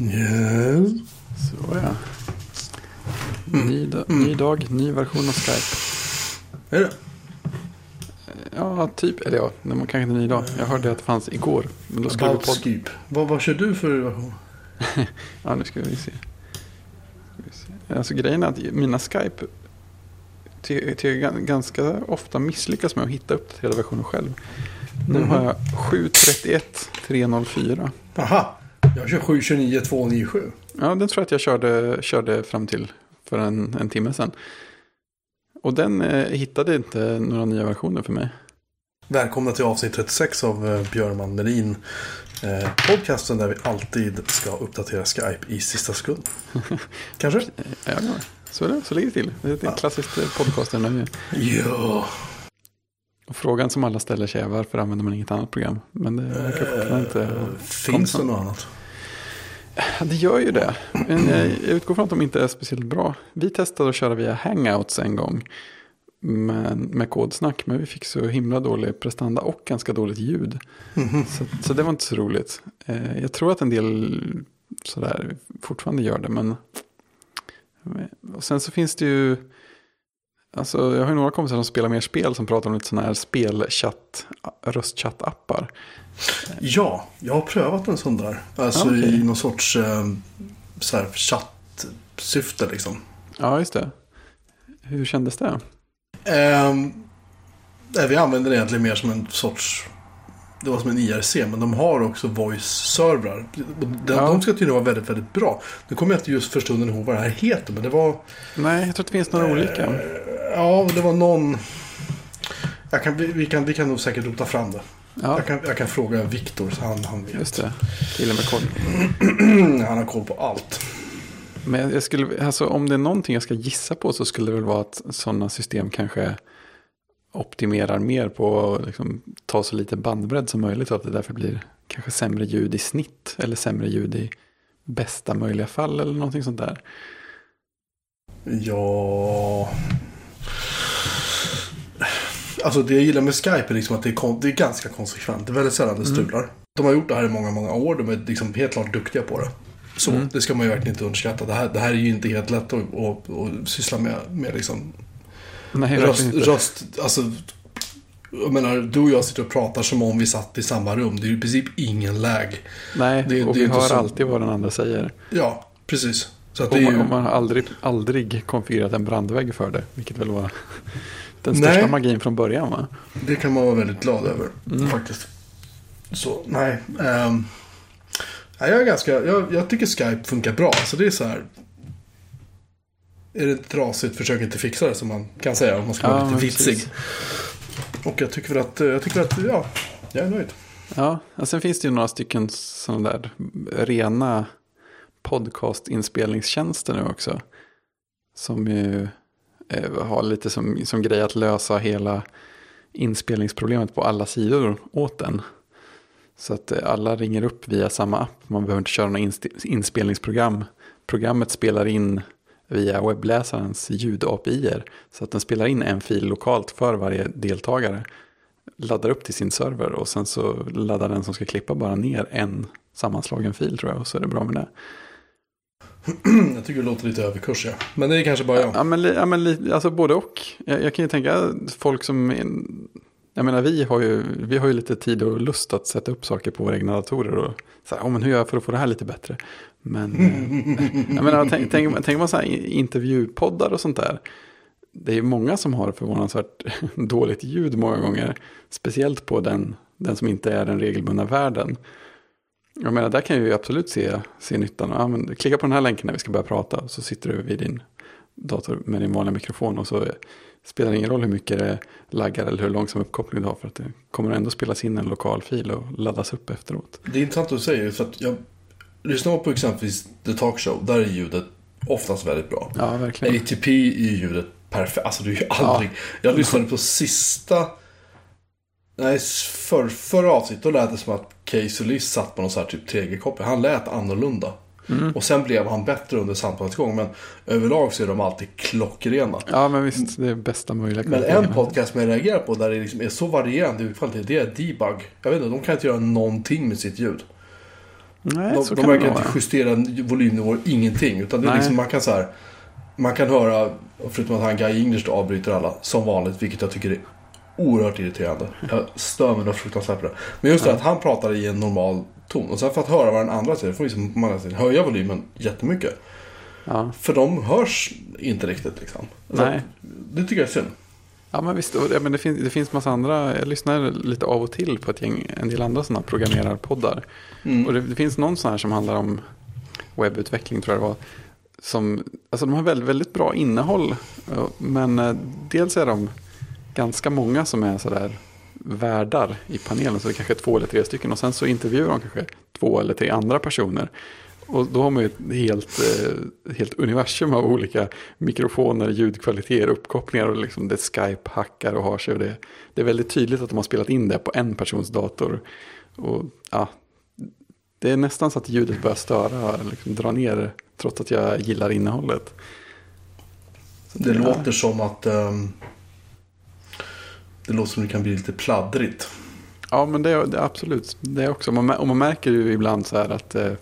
Yes. Så ja. Ny, da- ny dag, ny version av Skype. Är det? Ja, typ. Eller ja, var kanske inte ny dag. Jag hörde att det fanns igår. Men då skulle vi About podd... Skype. Vad, vad kör du för version? Ja, nu ska vi se. Alltså grejen är att mina Skype ty- gan- ganska ofta misslyckas med att hitta uppdaterade versioner själv. Nu Mhm. har jag 731 304. Aha. Jag kör 729 297. Ja, den tror jag att jag körde, körde fram till för en, en timme sedan. Och den eh, hittade inte några nya versioner för mig. Välkomna till avsnitt 36 av eh, Björman Melin. Eh, podcasten där vi alltid ska uppdatera Skype i sista sekund. Kanske? Ja. Så, är det, så ligger det till. Det är ett klassiskt eh, podcasternöje. Ja. Och frågan som alla ställer sig är varför använder man inget annat program? Men det verkar fortfarande inte Eh, Finns det något annat? Det gör ju det. Men jag jag utgår från att de inte är speciellt bra. Vi testade att köra via Hangouts en gång. Men, med kodsnack. Men vi fick så himla dålig prestanda och ganska dåligt ljud. Mhm. Så, så det var inte så roligt. Eh, jag tror att en del sådär fortfarande gör det. Men och sen så finns det ju. Alltså jag har ju några kompisar som spelar mer spel som pratar om lite sådana här spelchatt, röstchattappar. Ja, jag har prövat en sån där. Alltså Okej. i någon sorts eh, så här, chattsyfte liksom. Ja, just det. Hur kändes det? Nej, vi använder det egentligen mer som en sorts... Det var som en IRC, men de har också voice-servrar. De, Ja. de ska tydligen vara väldigt, väldigt bra. Nu kommer jag inte just för stunden ihåg vad det här heter, men det var... Nej, jag tror att det finns några olika. Eh, ja, det var någon... Kan, vi, vi, kan, vi kan nog säkert rota fram det. Ja, Jag, kan, jag kan fråga Viktor, så han, han vet. just det. Killen med koll. han har koll på allt. Men jag skulle, alltså, om det är någonting jag ska gissa på så skulle det väl vara att sådana system kanske optimerar mer på att liksom, ta så lite bandbredd som möjligt och att det därför blir kanske sämre ljud i snitt eller sämre ljud i bästa möjliga fall eller någonting sånt där. Ja... Alltså det jag gillar med Skype är liksom att det är, det är ganska konsekvent. Det är väldigt sällan det strular. De har gjort det här i många, många år. De är liksom helt klart duktiga på det. Så Mm. det ska man ju verkligen inte underskatta. Det här, det här är ju inte helt lätt att, att, att syssla med, med liksom Nej, röst, inte. röst. Alltså, jag menar, du och jag sitter och pratar som om vi satt i samma rum. Det är ju i princip ingen läg. Nej, det- och det vi hör så- alltid vad den andra säger. Ja, precis. Så att Och det man, ju... man har aldrig, aldrig konfigurerat en brandvägg för det. Vilket väl var den största Nej. magin från början va? Det kan man vara väldigt glad över. Mm. Faktiskt. Så, nej. nej jag, är ganska, jag, jag tycker Skype funkar bra. Så det är så här. Är det trasigt, försök inte fixa det som man kan säga. Om man ska vara lite vitsig. precis. Och jag tycker väl att, jag tycker att, ja. Jag är nöjd. Ja, och sen finns det ju några stycken sådana där rena podcastinspelningstjänster nu också. Som ju eh, har lite som, som grej att lösa hela inspelningsproblemet på alla sidor åt den. Så att eh, alla ringer upp via samma app. Man behöver inte köra inst- inspelningsprogram. Programmet spelar in via webbläsarens ljud-API. Så att den spelar in en fil lokalt för varje deltagare laddar upp till sin server och sen så laddar den som ska klippa bara ner en sammanslagen fil tror jag och så är det bra med det. jag tycker det låter lite överkurs, ja. Men det är kanske bara jag. Ja men, ja, men alltså både och. Jag, jag kan ju tänka folk som, jag menar vi har, ju, vi har ju lite tid och lust att sätta upp saker på våra egna datorer och så här, oh, men hur gör jag för att få det här lite bättre? Men, eh, jag menar, tänk, tänk, tänk man så här intervjupoddar och sånt där. Det är ju många som har förvånansvärt dåligt ljud många gånger. Speciellt på den, den som inte är den regelbundna världen. Jag menar, där kan jag ju absolut se, se nyttan. Ja, men klicka på den här länken när vi ska börja prata. Så sitter du vid din dator med din vanliga mikrofon. Och så spelar ingen roll hur mycket det laggar eller hur långsam uppkoppling du har. För att det kommer ändå spelas in en lokal fil och laddas upp efteråt. Det är intressant att du säger, för att jag lyssnar på exempelvis The Talk Show. Där är ljudet oftast väldigt bra. Ja, verkligen. ATP är ljudet perfekt. Alltså det är ju aldrig. Jag lyssnade på sista... Nej, för, förra avsnittet. Då lät det som att Casey Solis satt på någon sån här typ 3G-koppling. Han lät annorlunda. Mm. Och sen blev han bättre under samtalets gång. Men överlag så är de alltid klockrena. Ja, men visst, det är bästa möjliga Men en podcast som jag reagerar på där det liksom är så varierande utfall till det är Debug. Jag vet inte, de kan inte göra någonting med sitt ljud. Nej, De, så de kan verkar inte justera volymnivåer, ingenting. Utan det är liksom, man kan så här, man kan höra, förutom att han Guy English då avbryter alla, som vanligt, vilket jag tycker är oerhört irriterande. Jag stör mig något fruktansvärt på det. Men just det att han pratar i en normal ton. Och sen för att höra vad den andra säger, får vi som på andra sidan höja volymen jättemycket. Ja. För de hörs inte riktigt liksom. Så Nej. Det tycker jag är synd. Ja men visst, och, ja, men det, finns, det finns massa andra, jag lyssnar lite av och till på ett gäng, en del andra sådana programmerarpoddar. Mm. Och det, det finns någon sån här som handlar om webbutveckling tror jag det var. Som, alltså de har väldigt, väldigt bra innehåll. eh, Men eh, dels är de ganska många som är sådär värdar i panelen. Så det är kanske två eller tre stycken. Och sen så intervjuar de kanske två eller tre andra personer. Och då har man ju ett helt, eh, helt universum av olika mikrofoner, ljudkvaliteter, uppkopplingar och liksom det Skype hackar och har sig. Och det, det är väldigt tydligt att de har spelat in det på en persons dator. Och ja, det är nästan så att ljudet börjar störa, liksom dra ner trots att jag gillar innehållet. Så Det det låter som att um, det låter som det kan bli lite pladdrigt. Ja, men det det absolut. Det också, man, och man märker ju ibland så här att eh,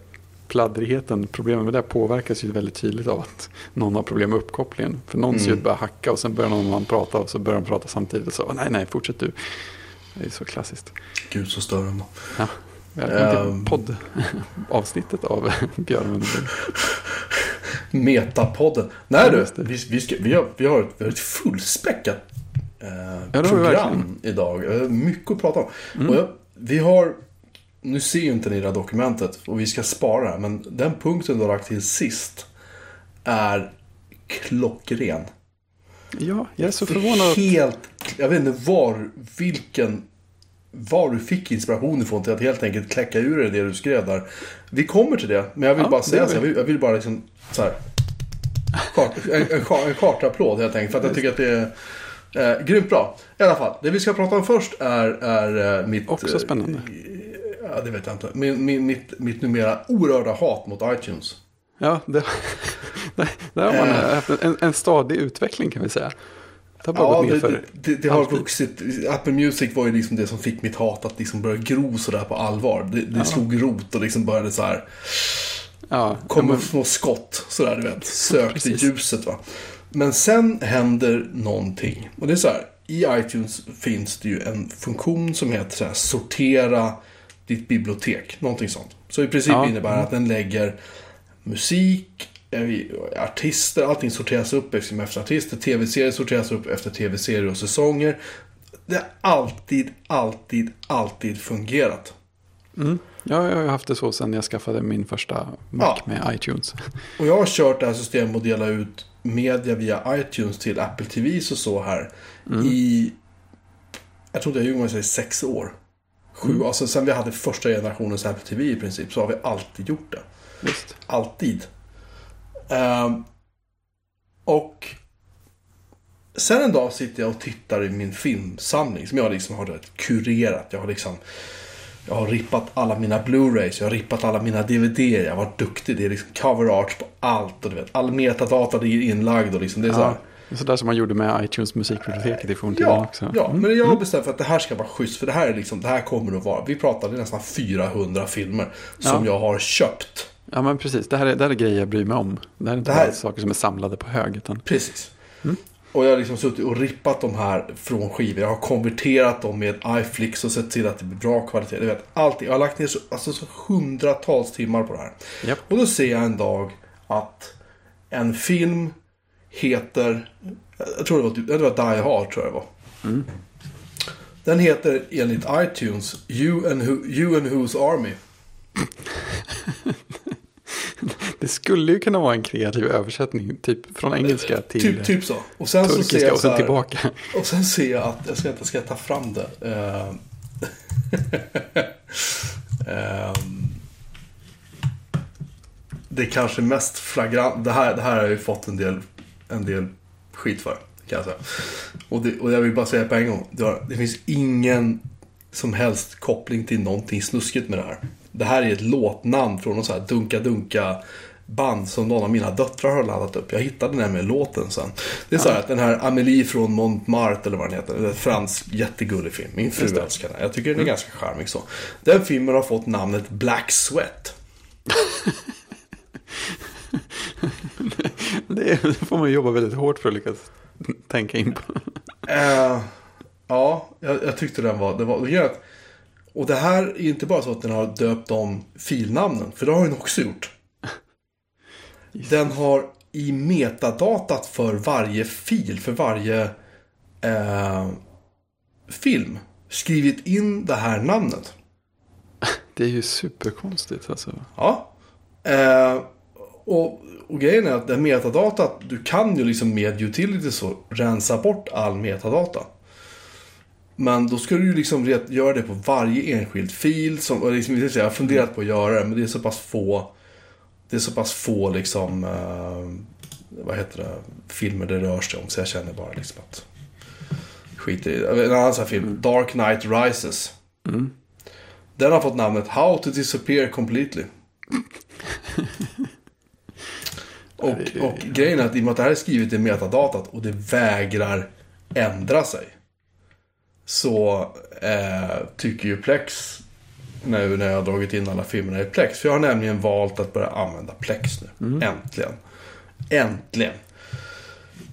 pladdrigheten, problemet med det påverkas ju väldigt tydligt av att någon har problem med uppkopplingen. För någons Mm. ljud börjar hacka och sen börjar någon annan prata och så börjar de prata samtidigt. Och så, nej, nej, fortsätt du. Det är så klassiskt. Gud så störande. Ja, välkommen till poddavsnittet av Björn Wennerberg. Metapodden. Nej du, vi, vi, ska, vi, har, vi, har ett, vi har ett fullspäckat eh, vi program idag. Mycket att prata om. Mm. Jag, vi har, nu ser ju inte ni det här dokumentet och vi ska spara det här. Men den punkten du har lagt till sist är klockren. Ja, jag är så förvånad. Helt, jag vet inte var, vilken, var du fick inspiration ifrån till att helt enkelt kläcka ur dig det du skrev där. Vi kommer till det, men jag vill Ja, bara säga så. Jag vi. vill, jag vill bara liksom så här. Kart, en, en, kart- en kartapplåd helt enkelt. För att jag tycker att det är eh, grymt bra. I alla fall, det vi ska prata om först är, är eh, mitt... Också spännande. eh, Ja, det vet jag inte. Min, min, mitt, mitt numera oerhörda hat mot iTunes. Ja, det, där, har man Eh. haft en, en stadig utveckling kan vi säga. Det har bara Ja, gått ner det, för det, det, det har vuxit. Apple Music var ju liksom det som fick mitt hat att liksom börja gro sådär på allvar. Det, det slog rot och liksom började så här. Ja, Kom ja, med små skott sådär, du vet. Sökte ljuset va. Men sen händer någonting. Och det är så här. I iTunes finns det ju en funktion som heter så här, sortera ditt bibliotek. Någonting sånt. Så i princip Ja. innebär det att den lägger musik, eh, artister, allting sorteras upp efter efter artister. Tv-serier sorteras upp efter tv-serier och säsonger. Det har alltid, alltid, alltid fungerat. mm. ja, jag har haft det så sedan jag skaffade min första Mac Ja. med iTunes. Och jag har kört det här systemet och delat ut media via iTunes till Apple TVs och så här. I, jag tror ljuger om jag säger sex år. Sju, alltså sen vi hade första generationens Apple TV i princip så har vi alltid gjort det. Visst. Alltid. Ehm, och sen en dag sitter jag och tittar i min filmsamling som jag liksom har kurerat. Jag har liksom jag har rippat alla mina Blu-rays, jag har rippat alla mina DVD, jag har varit duktig. Det är liksom cover art på allt och du vet, all metadata är inlagd och liksom det är så här. Ja, det är sådär som man gjorde med iTunes musikbiblioteket i forntiden Ja, också. ja, Mm. men jag har bestämt för att det här ska vara schysst. För det här är liksom, det här kommer att vara. Vi pratade nästan 400 filmer som Ja. jag har köpt. ja, men precis. Det här, är, det här är grejer jag bryr mig om. Det här är inte Det här- bara saker som är samlade på hög. Utan... Precis. Mm. Och jag har liksom suttit och rippat de här från skivor. Jag har konverterat dem med iFlix och sett till att det blir bra kvalitet. Du vet, allting. Jag har lagt ner så, alltså, så hundratals timmar på det här. Japp. Och då ser jag en dag att en film heter, jag tror det var, typ- det var Die Hard tror jag det var. Mm. Den heter enligt iTunes You and, Who, you and Who's Army. Det skulle ju kunna vara en kreativ översättning. Typ från engelska till Typ, typ så. Och sen så ser turkiska jag och sen här, tillbaka. Och sen ser jag att, jag ska inte ska jag ta fram det. Eh, ehm, det är kanske mest flagrant, det här, det här har jag ju fått en del, en del skit för. Kan jag säga. Och, det, och jag vill bara säga på en gång, det, det finns ingen som helst koppling till någonting snuskigt med det här. Det här är ett låtnamn från någon så här dunka-dunka band som någon av mina döttrar har laddat upp. Jag hittade nämligen låten sen. Det är så här att den här Amelie från Montmartre eller vad den heter. En fransk jättegullig film. Min fru älskar den. Jag tycker den är ganska charmig så. Den filmen har fått namnet Black Sweat. Det får man jobba väldigt hårt för att lyckas tänka in på. Eh, ja, jag, jag tyckte den var... Det var och det här är inte bara så att den har döpt om filnamnen, för det har den också gjort. Den har i metadatat för varje fil, för varje eh, film, skrivit in det här namnet. Det är ju superkonstigt alltså. Ja. Eh, och, och grejen är att det metadatat, du kan ju liksom med utility så rensa bort all metadata. Men då ska du ju liksom göra det på varje enskild fil. Som, liksom, jag har funderat på att göra det, men det är så pass få det är så pass få liksom, eh, vad heter det, filmer det rör sig om. Så jag känner bara liksom att skit i. En annan sån här film, Dark Knight Rises. Den har fått namnet How to Disappear Completely. och, och grejen är att i och med att det här är skrivet i metadatat och det vägrar ändra sig. Så eh, tycker ju Plex nu när jag har dragit in alla filmerna i Plex. För jag har nämligen valt att börja använda Plex nu. Äntligen. Äntligen.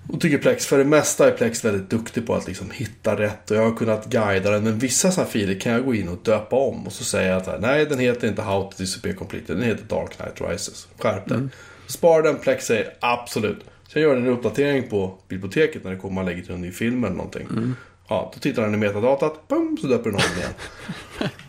Och tycker Plex, för det mesta är Plex väldigt duktig på att liksom hitta rätt. Och jag har kunnat guida den. Men vissa sådana filer kan jag gå in och döpa om. Och så säger jag att nej, den heter inte How to Disappear Completely. Den heter Dark Knight Rises. Skärp den. Spar den. Plex säger absolut. Sen gör den en uppdatering på biblioteket när det kommer man lägger till en ny film eller någonting. Ja, då tittar den i metadatat. Boom, så döper den om igen.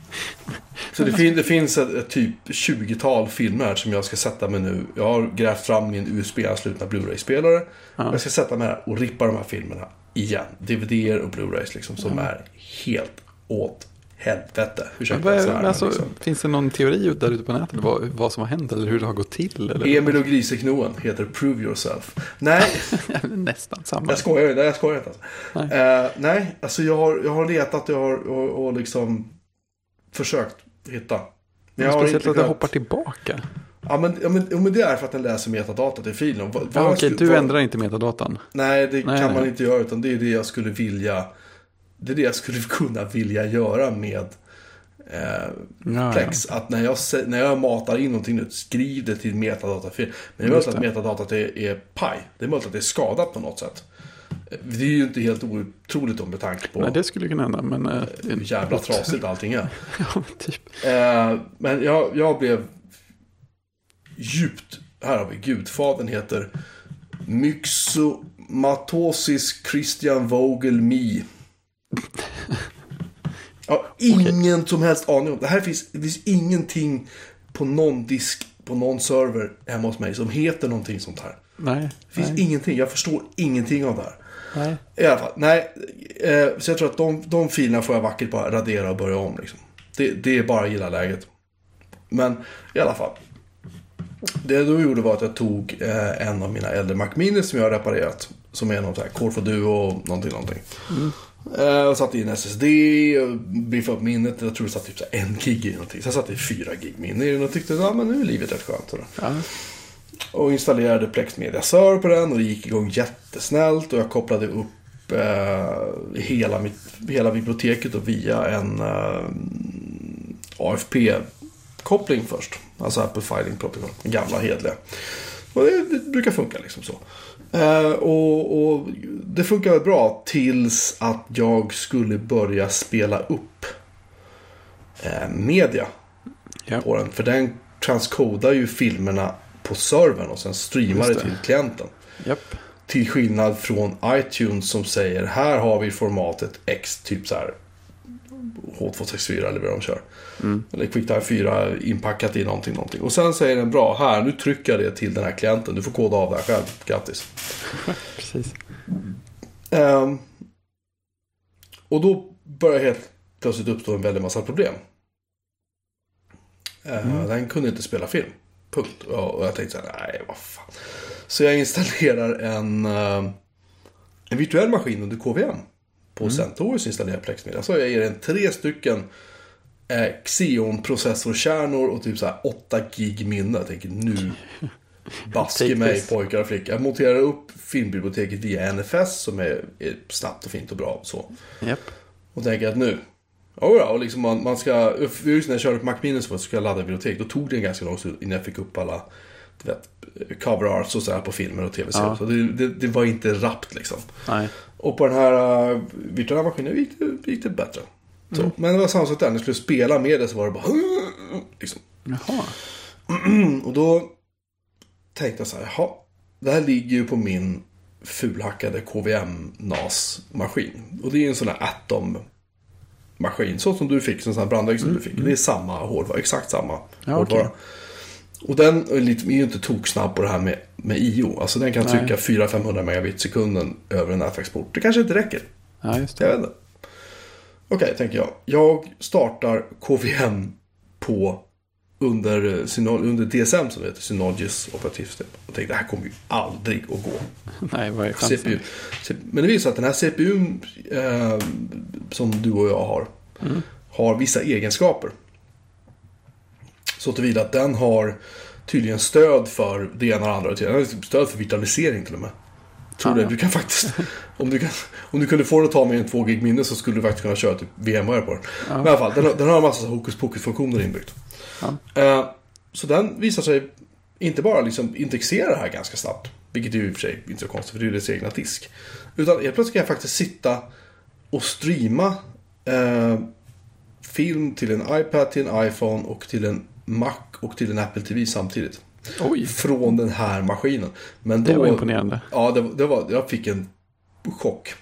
Så det, fin- det finns ett, ett typ 20-tal filmer som jag ska sätta mig nu. Jag har grävt fram min USB-anslutna Blu-ray-spelare. Jag ska sätta mig här och rippa de här filmerna igen. DVD och Blu-rays liksom som är helt åt helvete. Ursäkta är, svären, alltså, liksom. Finns det någon teori ut där ute på nätet vad, vad som har hänt eller hur det har gått till? Eller? Emil och Griseknoen heter Prove Yourself. Nej, Nästan samma. jag skojar inte. Jag skojar inte. Alltså. Nej. Eh, nej, alltså jag har, jag har letat jag har, och, och liksom försökt hitta. Men jag har Speciellt att det hoppar tillbaka. Ja men, ja, men, ja, men det är för att den läser metadatat i filen. Vad Ja, okej, skulle- du vad- ändrar inte metadatan. Nej, det Nej, kan nej. man inte göra. Utan det är det jag skulle vilja. Det är det jag skulle kunna vilja göra med eh, Ja, Plex. Att när jag, när jag matar in någonting nu, skriv det till metadatafil. Men det är möjligt att metadatat är, är paj. Det är möjligt att det är skadat på något sätt. Det är ju inte helt otroligt om med tanke på Nej, det skulle kunna hända, men... är hur jävla trasigt allting är. Ja, men typ. Eh, men jag, jag blev djupt... Här har vi Gudfadern heter Myxomatosis Christian Vogel Mi. Har ingen som helst aning om. Det här finns, det finns ingenting på någon disk på någon server hemma hos mig som heter någonting sånt här. Nej, Det finns nej, ingenting. Jag förstår ingenting av det här. Nej. I alla fall, nej. Eh, så jag tror att de, de filerna får jag vackert bara radera och börja om. Liksom. Det, det är bara gilla läget. Men i alla fall. Det jag då gjorde var att jag tog eh, en av mina äldre Mac Mini som jag har reparerat. Som är någon sån här Core for Duo någonting, någonting. Eh, och satte in SSD, och biffade upp minnet. Jag tror det satt typ så en gig i någonting. Så jag satte i fyra gig minne i den och tyckte att ja, men nu är livet rätt skönt. sådär. Ja. Och installerade Plex Media Server på den och det gick igång jättesnällt. Och jag kopplade upp eh, hela, mitt, hela biblioteket då via en eh, AFP-koppling först. Alltså Apple Filing Protocol, den gamla hedliga. Och det, det brukar funka liksom så. Eh, och, och det funkade bra tills att jag skulle börja spela upp eh, media Ja. på den. För den transkodar ju filmerna på servern och sen streamar det det. till klienten. Japp. Till skillnad från iTunes som säger här har vi formatet X, typ så här H264 eller vad de kör. Eller QuickTime 4 inpackat i någonting, någonting. Och sen säger den bra, här nu trycker jag det till den här klienten. Du får koda av det här själv. Grattis. Precis. Ehm, och då börjar helt plötsligt uppstå en väldig massa problem. Eh, Den kunde inte spela film. Punkt. Och och jag tänkte så här, nej vad fan. Så jag installerar en, eh, en virtuell maskin under KVM. På CentOS installerar Plex Media. Så jag ger den tre stycken eh, Xeon-processorkärnor och typ så här 8 gig minne. Jag tänker nu baske mig pojkar och flickor. Jag monterar upp filmbiblioteket via NFS som är, är snabbt och fint och bra. Så. Japp. Och tänker att nu, Ja, ja, och liksom man, man ska, just när jag körde på Mac Mini så skulle jag ladda bibliotek. Då tog det ganska lång stund innan jag fick upp alla du vet, cover arts och så här på filmer och tv-serier. Ja. Så det, det, det var inte rappt liksom. Nej. Och på den här uh, virtuella maskinen gick det, gick det bättre. Mm. Men det var samma sak där, när jag skulle spela med det så var det bara... Liksom. Jaha. Och då tänkte jag så här, jaha, det här ligger ju på min fulhackade KVM-NAS-maskin. Och det är ju en sån här Atom-maskin, så som du fick, sån här brandvägg som du fick. Det är samma hårdvara, exakt samma Mm, Ja, hårdvara. okej. Och den är, lite, är ju inte toksnabb på det här med, med IO. Alltså den kan trycka 400-500 megabit sekunden över en nätverksport. Det kanske inte räcker. Ja, just Jag det. vet inte. Okej, tänker jag. Jag startar KVM på under, eh, under DSM som heter, Synologis operativsystem. Och tänkte det här kommer ju aldrig att gå. Nej, vad är chansen? CPU. Men det visar sig att den här CPUn eh, som du och jag har, har vissa egenskaper. Så tillvida att den har tydligen stöd för det ena och det andra. Den har liksom stöd för vitalisering till och med. Tror Ah. det. Du kan faktiskt, om du, kan, om du kunde få den att ta med en 2 gig minne så skulle du faktiskt kunna köra typ VMware på den. Men i alla fall, den, har- den har en massa hokus pokus funktioner inbyggt. Ja. Eh, så den visar sig inte bara liksom indexera det här ganska snabbt. Vilket är ju i och för sig inte så konstigt för det är ju dess egna disk. Utan helt plötsligt kan jag faktiskt sitta och streama eh, film till en iPad, till en iPhone och till en Mac och till en Apple TV samtidigt. Oj, Från den här maskinen. Men då, det var imponerande. Ja, det, det var, jag fick en chock.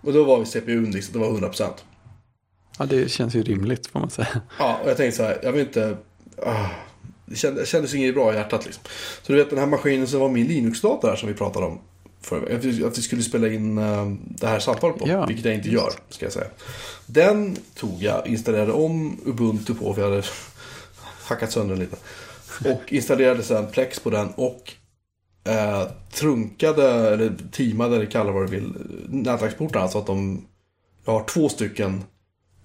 Och då var vi CPUn liksom, det var 100%. Ja, det känns ju rimligt får man säga. Ja, och jag tänkte så här, jag vill inte... Ah, det kändes, kändes inget bra i hjärtat liksom. Så du vet den här maskinen som var min Linux-dator här som vi pratade om. För, att vi- skulle spela in eh, det här samtalet på. Ja, vilket jag inte gör, ska jag säga. Den tog jag, installerade om Ubuntu på, för jag hade hackat sönder den lite. Och installerade sedan Plex på den och eh, trunkade, eller teamade, eller kalla vad du vill, nätverksportarna. Så att de, jag har två stycken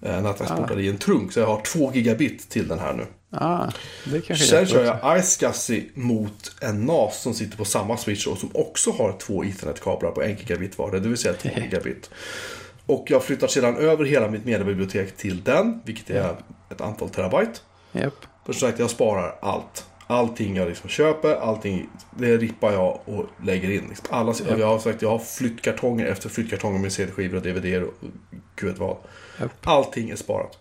eh, nätverksportar i en trunk. Så jag har två gigabit till den här nu. Ah, det kanske Sen kör jag iSCSI mot en NAS som sitter på samma switch och som också har två Ethernet-kablar på en gigabit var, det vill säga 2 gigabit. Och jag flyttar sedan över hela mitt mediebibliotek till den, vilket är ett antal terabyte. Japp. För som sagt, jag sparar allt. Allting jag liksom köper, allting, det rippar jag och lägger in. Liksom. Alla, jag har sagt, jag har flyttkartonger efter flyttkartonger med CD-skivor och DVD och gud vet vad. Japp. Allting är sparat.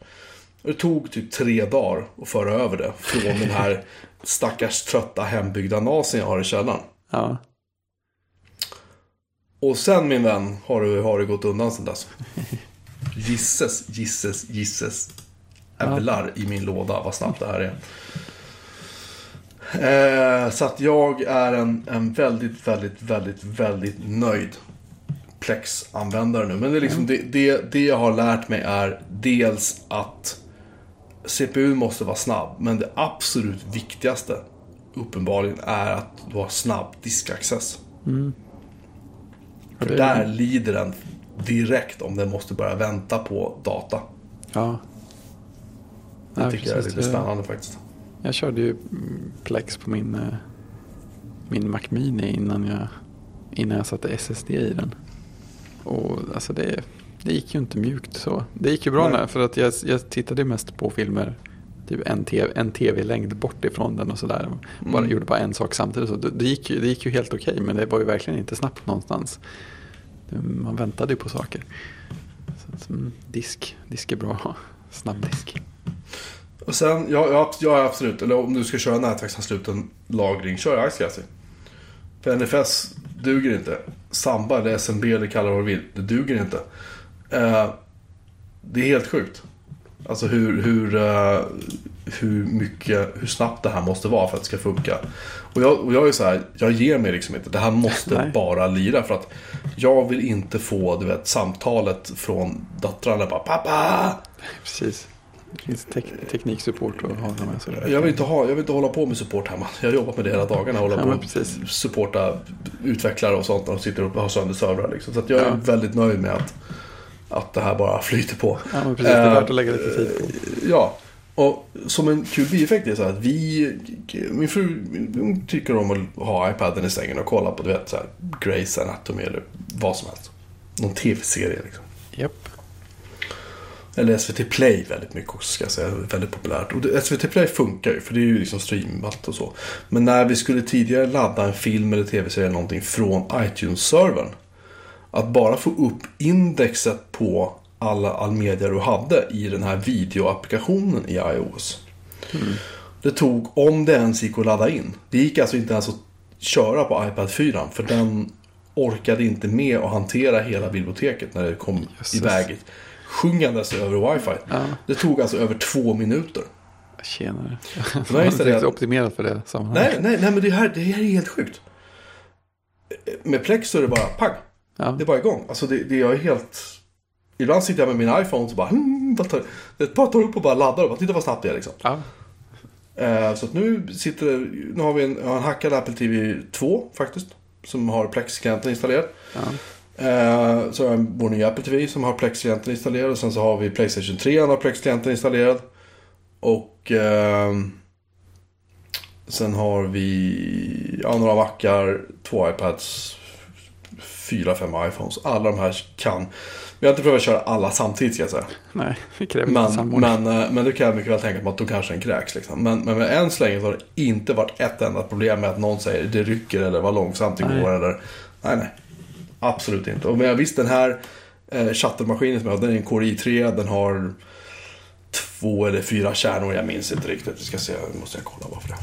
Och det tog typ tre dagar att föra över det från den här stackars trötta hembyggda nasen jag har i källaren. Ja, Och sen min vän har det, har det gått undan sen dess. Gisses, gisses, gisses. Jävlar i min låda vad snabbt det här är. Eh, så att jag är en, en väldigt, väldigt, väldigt, väldigt nöjd Plex-användare nu. Men det, är liksom, det, det, det jag har lärt mig är dels att CPU måste vara snabb. Men det absolut viktigaste uppenbarligen är att du har snabb diskaccess. För det- där lider den direkt om den måste börja vänta på data. ja. Det Ja, tycker jag är precis. lite spännande faktiskt. Jag körde ju mm, Plex på min, eh, min Mac Mini innan jag, innan jag satte SSD i den. Och alltså det, det gick ju inte mjukt så. Det gick ju bra Nej. när, för att jag, jag tittade mest på filmer typ en, TV, en tv-längd bort ifrån den och sådär. Bara, Mm. Gjorde bara en sak samtidigt. Så det, det, gick, det gick ju helt okej men det var ju verkligen inte snabbt någonstans. Man väntade ju på saker. Så mm, disk, disk är bra. Snabbdisk. Och sen, ja, ja, ja absolut. Eller om du ska köra nätverksansluten lagring, kör iSCSI. För NFS duger inte. Samba eller SMB eller kalla det vad du vill, det duger inte. Eh, det är helt sjukt. Alltså hur, hur, eh, hur mycket, hur snabbt det här måste vara för att det ska funka. Och jag, och jag är så här, jag ger mig liksom inte. Det här måste Nej. bara lira för att jag vill inte få, du vet, samtalet från döttrarna bara Pappa! Precis. Det finns tek- tekniksupport att ha med sig. Jag vill, inte ha, jag vill inte hålla på med support hemma. Jag har jobbat med det hela dagarna. Hålla på och supporta utvecklare och sånt när de sitter uppe och har sönder servrar. Liksom. Så jag är Ja. väldigt nöjd med att, att det här bara flyter på. Ja, precis. Det är Eh, värt att lägga lite tid på. Ja, och som en kul bieffekt är så här att vi, min fru tycker om att ha iPaden i sängen och kolla på du vet, så här, Grey's Anatomy eller vad som helst. Någon tv-serie liksom. Japp. Eller SVT Play väldigt mycket också ska jag säga. Väldigt populärt. Och SVT Play funkar ju för det är ju liksom streamat och så. Men när vi skulle tidigare ladda en film eller tv-serie eller någonting från iTunes-servern. Att bara få upp indexet på alla all media du hade i den här videoapplikationen i iOS. Det tog, om det ens gick att ladda in. Det gick alltså inte ens att köra på iPad 4 för den orkade inte med att hantera hela biblioteket när det kom Jösses. iväg sjungandes över wifi. Ja. Det tog alltså över två minuter. Tjenare. Jag är inte optimerat för det sammanhanget. Nej, nej, nej men det här, det här är helt sjukt. Med Plex så är det bara pang. Ja. Det är bara igång. Alltså det, det är helt... Ibland sitter jag med min iPhone och så bara... Hmm, tar, det bara tar upp och bara laddar och bara titta vad snabbt det är liksom. Ja. Eh, så att nu sitter nu har vi en, en hackad Apple TV 2 faktiskt. Som har Plex-klienten installerad. Ja. Eh, så har jag vår nya Apple TV som har Plex-klienten installerad. Och sen så har vi Playstation 3 som har Plex-klienten installerad. Och ehm, sen har vi ja, några mackar, två iPads, fyra, fem iPhones. Alla de här kan. Vi har inte prövat köra alla samtidigt ska jag säga. Nej, det kräver Men, samordning. men, eh, men det kan jag mycket väl tänka mig att då kanske en kräks. Liksom. Men, men, men än så länge så har det inte varit ett enda problem med att någon säger det rycker eller vad långsamt det Nej. går. Eller, nej, nej. Absolut inte. Och men visst den här eh, shuttermaskinen som jag har, den är en Core i3. Den har två eller fyra kärnor. Jag minns inte riktigt. Vi ska se, nu måste jag kolla bara för det.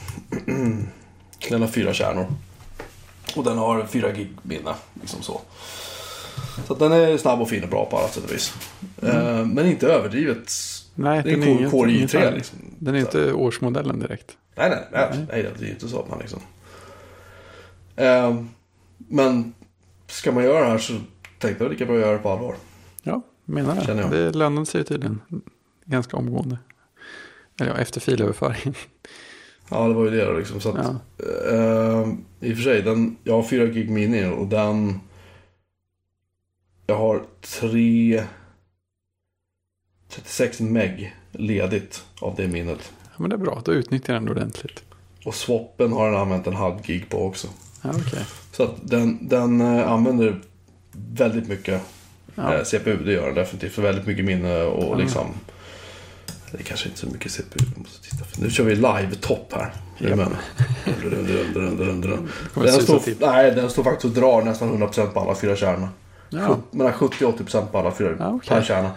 Den har fyra kärnor. Och den har fyra gig minne. Liksom så. Så den är snabb och fin och bra på alla sätt och vis. Eh, men inte överdrivet. Nej, Det är en den inget- Core inget i3 här. liksom. Den är inte årsmodellen direkt. Nej, nej, nej. nej det är inte så att man liksom... Eh, men ska man göra det här så tänkte jag lika bra göra det på allvar. Ja, menar det. Känner jag. Det lönade sig tydligen ganska omgående. Eller ja, efter filöverföring. Ja, det var ju det då liksom. Så att, Ja. eh, I och för sig, den, jag har 4 gig mini och den... Jag har tre... 36 meg ledigt av det minnet. ja, men det är bra. Då utnyttjar den ordentligt. Och swappen har den använt en halv gig på också. Ja, okej. Så att den, den eh, använder väldigt mycket Ja. eh, CPU. Det gör den definitivt. För väldigt mycket minne och liksom... Det är kanske inte så mycket CPU. Måste titta. Nu kör vi live-topp här. Den står, nej, den står faktiskt och drar nästan 100% på alla fyra kärnorna. Ja. Mellan 70 och 80% på alla fyra Ja, okej. per kärna.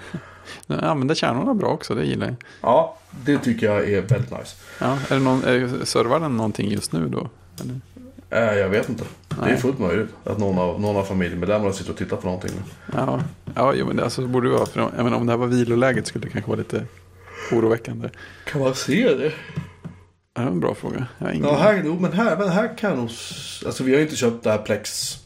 Den använder kärnorna bra också, det gillar jag. Ja, det tycker jag är väldigt nice. Ja, är det någon, är, servar den någonting just nu då? Eller? Eh, jag vet inte. Det är Nej. fullt möjligt att någon av, någon av familjemedlemmarna sitter och tittar på någonting. Ja, ja jo, men det alltså, borde det vara. För jag menar, om det här var viloläget skulle det kanske vara lite oroväckande. Kan man se det? Ja, det är en bra fråga. Jag ingen Ja, här, jo, men här, men här kan nog... Alltså vi har ju inte köpt det här Plex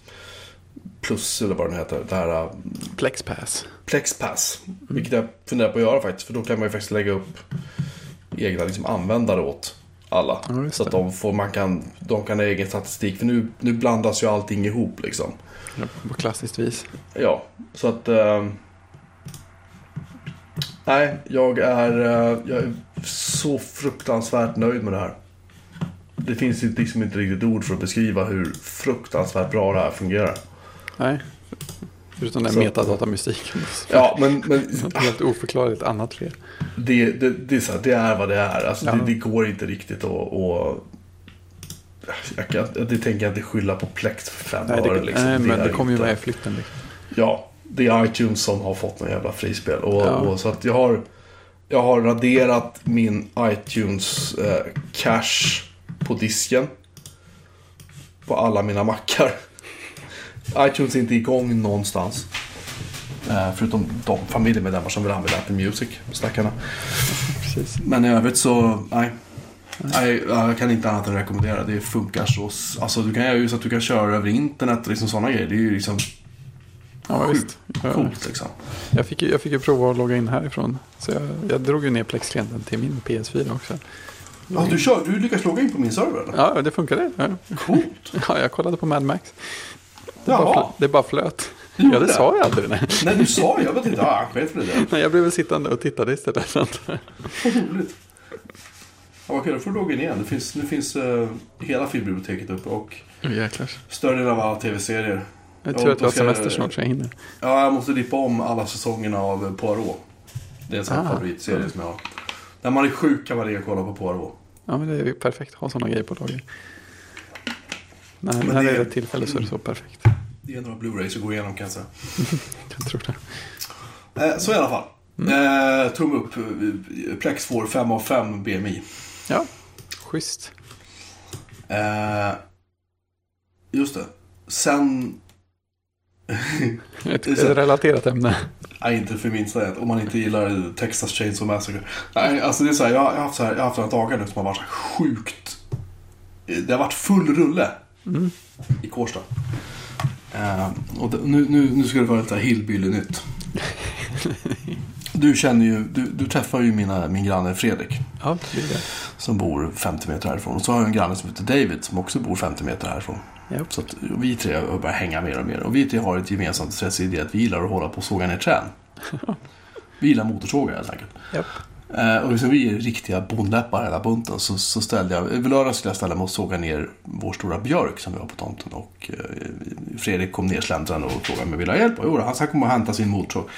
Plus eller vad den heter. Det här uh, Plexpass. Plex Pass. Vilket jag funderar på att göra faktiskt. För då kan man ju faktiskt lägga upp egna liksom, användare åt alla. Ja, så att de, får, man kan, de kan ha egen statistik. För nu, nu blandas ju allting ihop liksom. Ja, på klassiskt vis. Ja, så att... ehm, nej, jag är, eh, jag är så fruktansvärt nöjd med det här. Det finns liksom inte riktigt ord för att beskriva hur fruktansvärt bra det här fungerar. Nej. Förutom den metadatamystiken. Ja, men, men helt oförklarligt annat fel. det, det, det, är så här, det är vad det är. Alltså, Ja. det, det går inte riktigt att... att jag kan, det tänker jag inte skylla på Plex för fem Nej, det, öre. Liksom. nej men det kommer ju med i flytten. Liksom. Ja, det är iTunes som har fått någon jävla frispel. Och, Ja. och, så att jag har, jag har raderat min iTunes eh, cache på disken. På alla mina mackar. iTunes är inte igång någonstans. Eh, förutom de familjemedlemmar som vill använda Apple Music, stackarna. Precis. Men i övrigt så, nej. Nej, jag kan inte annat än rekommendera. Det funkar så. Alltså du kan ju så att du kan köra över internet och liksom sådana grejer. Det är ju liksom Ja, visst. Coolt liksom. Jag fick, ju, jag fick ju prova att logga in härifrån. Så jag, jag drog ju ner Plex-klienten till min PS4 också. Ja, du, kör, du lyckas logga in på min server eller? Ja, det funkade. Ja. Coolt. Ja, jag kollade på Mad Max. Det bara, Jaha. flöt, det bara flöt. Du Ja, det det? sa jag aldrig. Nej. Nej, du sa det. Jag vet inte. För det där. Nej, jag blev väl sittande och tittade istället. Vad roligt. Ja, vad kul. Då får du logga in igen. Det finns, nu finns eh, hela filmbiblioteket uppe och jäklar. större delen av alla tv-serier. Jag Ja, tror att jag har semester snart så jag hinner. Ja, jag måste dippa om alla säsongerna av Poirot. Det är en sån här Ah. favoritserie som jag har. När man är sjuk kan man ligga och kolla på Poirot. Ja, men det är ju perfekt att ha sådana grejer på lager. Men när det det- är rätt tillfälle så är det så perfekt. Det är några Blu-rays att gå igenom kan jag säga. Jag tror det. Eh, så i alla fall. Eh, tumme upp. eh, Plex får 5 av 5 BMI. Ja, schysst. Eh, just det. Sen... Ett, Det ett relaterat ämne. Nej, inte för minsta ett. Om man inte gillar Texas Chainsaw Massacre. Nej, alltså det är så här, jag har haft, så här, jag har haft några dagar nu som har varit så här sjukt... Det har varit full rulle i Kårsta. Eh, och det, nu, nu, nu ska det vara lite hillbilly-nytt. Du känner ju, du, du träffar ju mina, min granne Fredrik. Ja, det är det. Som bor 50 meter härifrån. Och så har jag en granne som heter David som också bor 50 meter härifrån. Ja. Så att vi tre har börjat hänga mer och mer. Och vi tre har ett gemensamt intresse i det att vi gillar att hålla på och såga ner träd. Vi gillar motorsågar helt enkelt. Japp. Eh, och eftersom vi är riktiga bondläppar hela bunten så, så ställde jag, i lördags skulle jag ställa mig och såga ner vår stora björk som vi har på tomten. Och eh, Fredrik kom ner släntrande och frågade om jag ville ha hjälp. Och jo, då, han kommer att hämta sin motorsåg.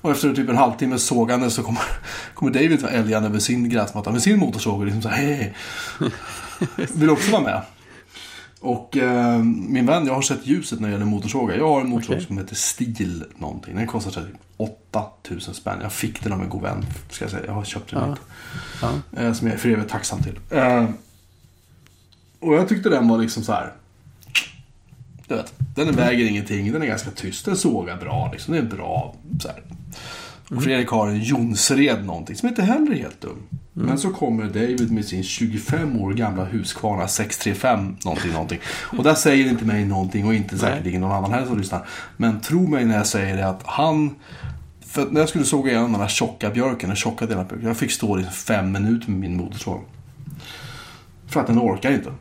Och efter typ en halvtimme sågande så kommer, kommer David älgande med sin gräsmatta med sin motorsåg och liksom så här, hej, hej. Vill också vara med. Och eh, min vän, jag har sett ljuset när det gäller motorsågar. Jag har en motorsåg Okej. som heter Stil någonting. Den kostar typ 8000 spänn. Jag fick den av en god vän, ska jag säga. Jag har köpt den Ja. inte. Ja. Eh, som jag är för evigt tacksam till. Eh, och jag tyckte den var liksom så här. Du vet, den väger ingenting. Den är ganska tyst. Den sågar bra. Liksom. Den är bra. Så här. Och Fredrik har en Jonsered någonting som inte heller är helt dum. Men så kommer David med sin 25 år gamla Husqvarna 635 någonting, någonting. Och där säger inte mig någonting och inte säkerligen någon annan här som lyssnar. Men tro mig när jag säger det att han... För när jag skulle såga igenom den här tjocka björken, den tjocka delen av björken. Jag fick stå i fem minuter med min motorsåg. För att den orkar inte.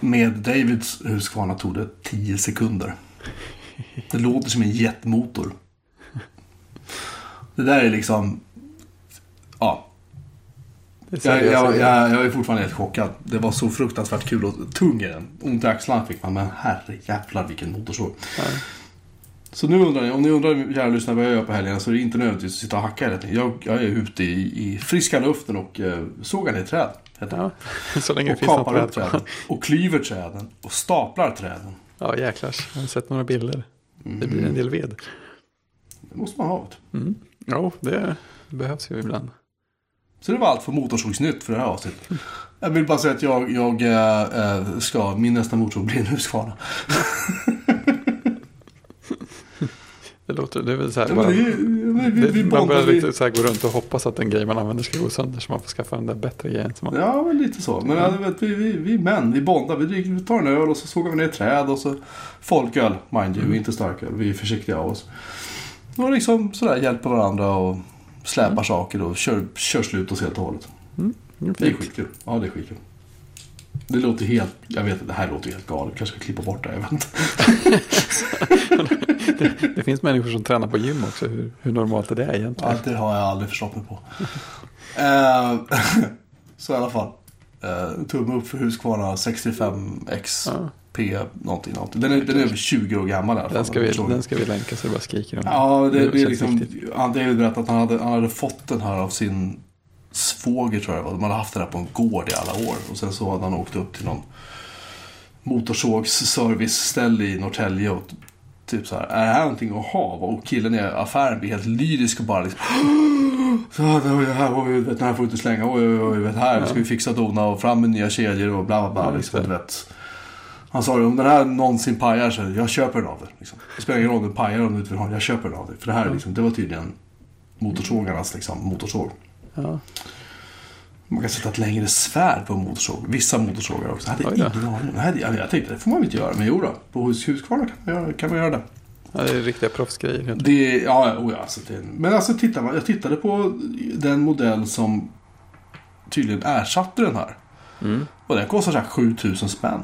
Med Davids Husqvarna tog det 10 sekunder. Det låter som en jetmotor. Det där är liksom... Ja, jag, jag, jag, jag är fortfarande helt chockad. Det var så fruktansvärt kul och tung är den. Ont i axlarna fick man, men herre jävlar vilken motorsåg. Ja. Så nu undrar ni, om ni undrar kära lyssnare vad jag gör på helgerna så är det inte nödvändigtvis att sitta och hacka tiden. Jag, jag är ute i, i friska luften och eh, sågar ner träd. Heter. Ja, så länge och kapar upp träd träden. Och klyver träden. Och staplar träden. Ja, jäklar. Jag har sett några bilder. Det blir en del ved. Det måste man ha. Mm. Ja, det behövs ju ibland. Så det var allt för Motorsågsnytt för det här avsnittet. Jag vill bara säga att jag, jag eh, ska, min nästa motorsåg blir en Husqvarna. Det låter, det är väl så här Ja, bara. men det, är- men vi, Det, vi man börjar vi, lite så här gå runt och hoppas att den grej man använder ska gå sönder så man får skaffa den där bättre grejen. Som man, Ja, men lite så. Men ja, du vet, vi, vi, vi är män, vi bondar. Vi, dricker, vi tar en öl och så sågar vi ner träd och så folköl, mind you, inte starköl. Vi är försiktiga av oss. Och liksom sådär hjälper varandra och släpar saker och kör, kör slut oss helt och hållet. Mm, Det är skitkul. Ja, det är skitkul. Det låter helt, jag vet det här låter helt galet. Kanske ska klippa bort det, jag vet inte. det, det finns människor som tränar på gym också. Hur, hur normalt är det egentligen? Ja, det har jag aldrig förstått mig på. Eh, så i alla fall. Uh, tumme upp för Husqvarna 65X Ja, P någonting, någonting. Den är, den är över 20 år gammal i alla fall. den, ska vi, den ska vi länka så det bara skriker om Ja, det, det är känns liksom... Han David berättade att han hade, han hade fått den här av sin svåger tror jag det var. De hade haft den här på en gård i alla år. Och sen så hade han åkt upp till någon motorsågsserviceställe i Norrtälje och typ så här, är det här någonting att ha? Och killen i affären blir helt lyrisk och bara liksom så här, oj, vet, den här får du inte slänga, oj, oj, oj, vet, här ska vi fixa och dona och fram med nya kedjor och bla bla bla. Liksom, det. vet. Han sa om den här någonsin pajar så jag köper den av dig. Liksom. Det spelar ingen roll om den pajar om du inte vill ha den, jag köper den av dig. För det här liksom, det var tydligen motorsågarnas liksom, motorsåg. Ja, Man kan sätta ett längre svärd på en motorsåg. Vissa motorsågar också. Jag hade ingen aning. Det här- Jag, tänkte det får man väl inte göra. Men jo då, på hus, Husqvarna kan man göra, kan man göra det. ja, det är riktiga proffsgrejer. Det, ja, oh ja alltså det, men alltså tittar man, jag tittade på den modell som tydligen ersatte den här. Mm. Och den kostar så här 7000 spänn.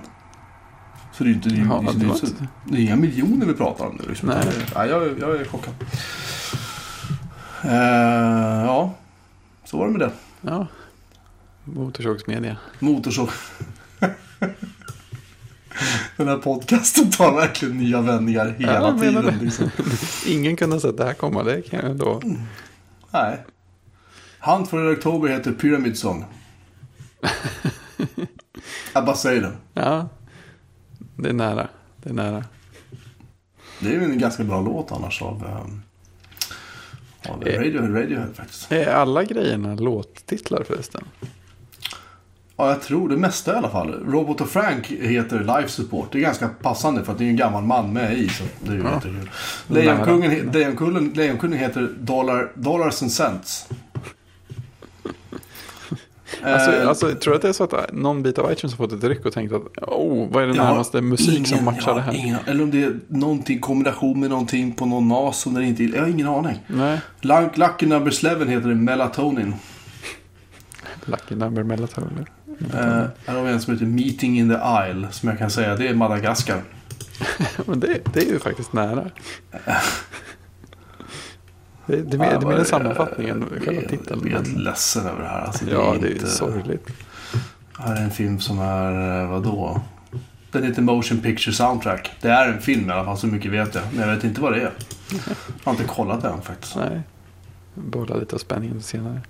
Så det är ju inte, det Jaha, det, det det, det är inga miljoner vi pratar om nu. Liksom. Nej. Ja, jag, jag är chockad. Eh, ja, så var det med det. Ja, motorsågsmedia. Motorsåg. Den här podcasten tar verkligen nya vändningar hela Ja, tiden. Liksom. Ingen kunde ha sett det här komma, det kan jag då Nej. Hunt for Red October heter Pyramid Song. Jag bara säger det. Ja, det är nära. Det är nära. Det är ju en ganska bra låt annars av, um, av Eh. Radiohead, Radiohead faktiskt. Är alla grejerna låttitlar förresten? Ja, jag tror det mesta i alla fall. Robot och Frank heter Life Support. Det är ganska passande för att det är en gammal man med i. Så det är ju Ja. jättekul. Lejonkungen, Lejonkungen, Lejonkungen heter Dollar, Dollars and Cents. Alltså, Eh, alltså, tror du att det är så att någon bit av iTunes har fått ett ryck och tänkt att oh, vad är det närmaste musik som ingen- matchar jag det här? Ingen, eller om det är någonting kombination med någonting på någon nas som den inte Jag har ingen aning. Nej, Luck- Lucky Number 11 heter det Melatonin. Lucky Number Melatonin. Eh, här har vi en som heter Meeting in the Isle. Som jag kan säga, det är Madagaskar. Men det, det är ju faktiskt nära. Det, det, är Ja, det är mer en vad- sammanfattning än själva Jag är titeln. helt ledsen över det här. Alltså, ja, det är ju inte- sorgligt. Här är en film som är, eh, vadå? Den heter Motion Picture Soundtrack. Det är en film i alla fall, så mycket vet jag. Men jag vet inte vad det är. Jag har inte kollat den faktiskt. Nej, behålla lite av spänningen senare.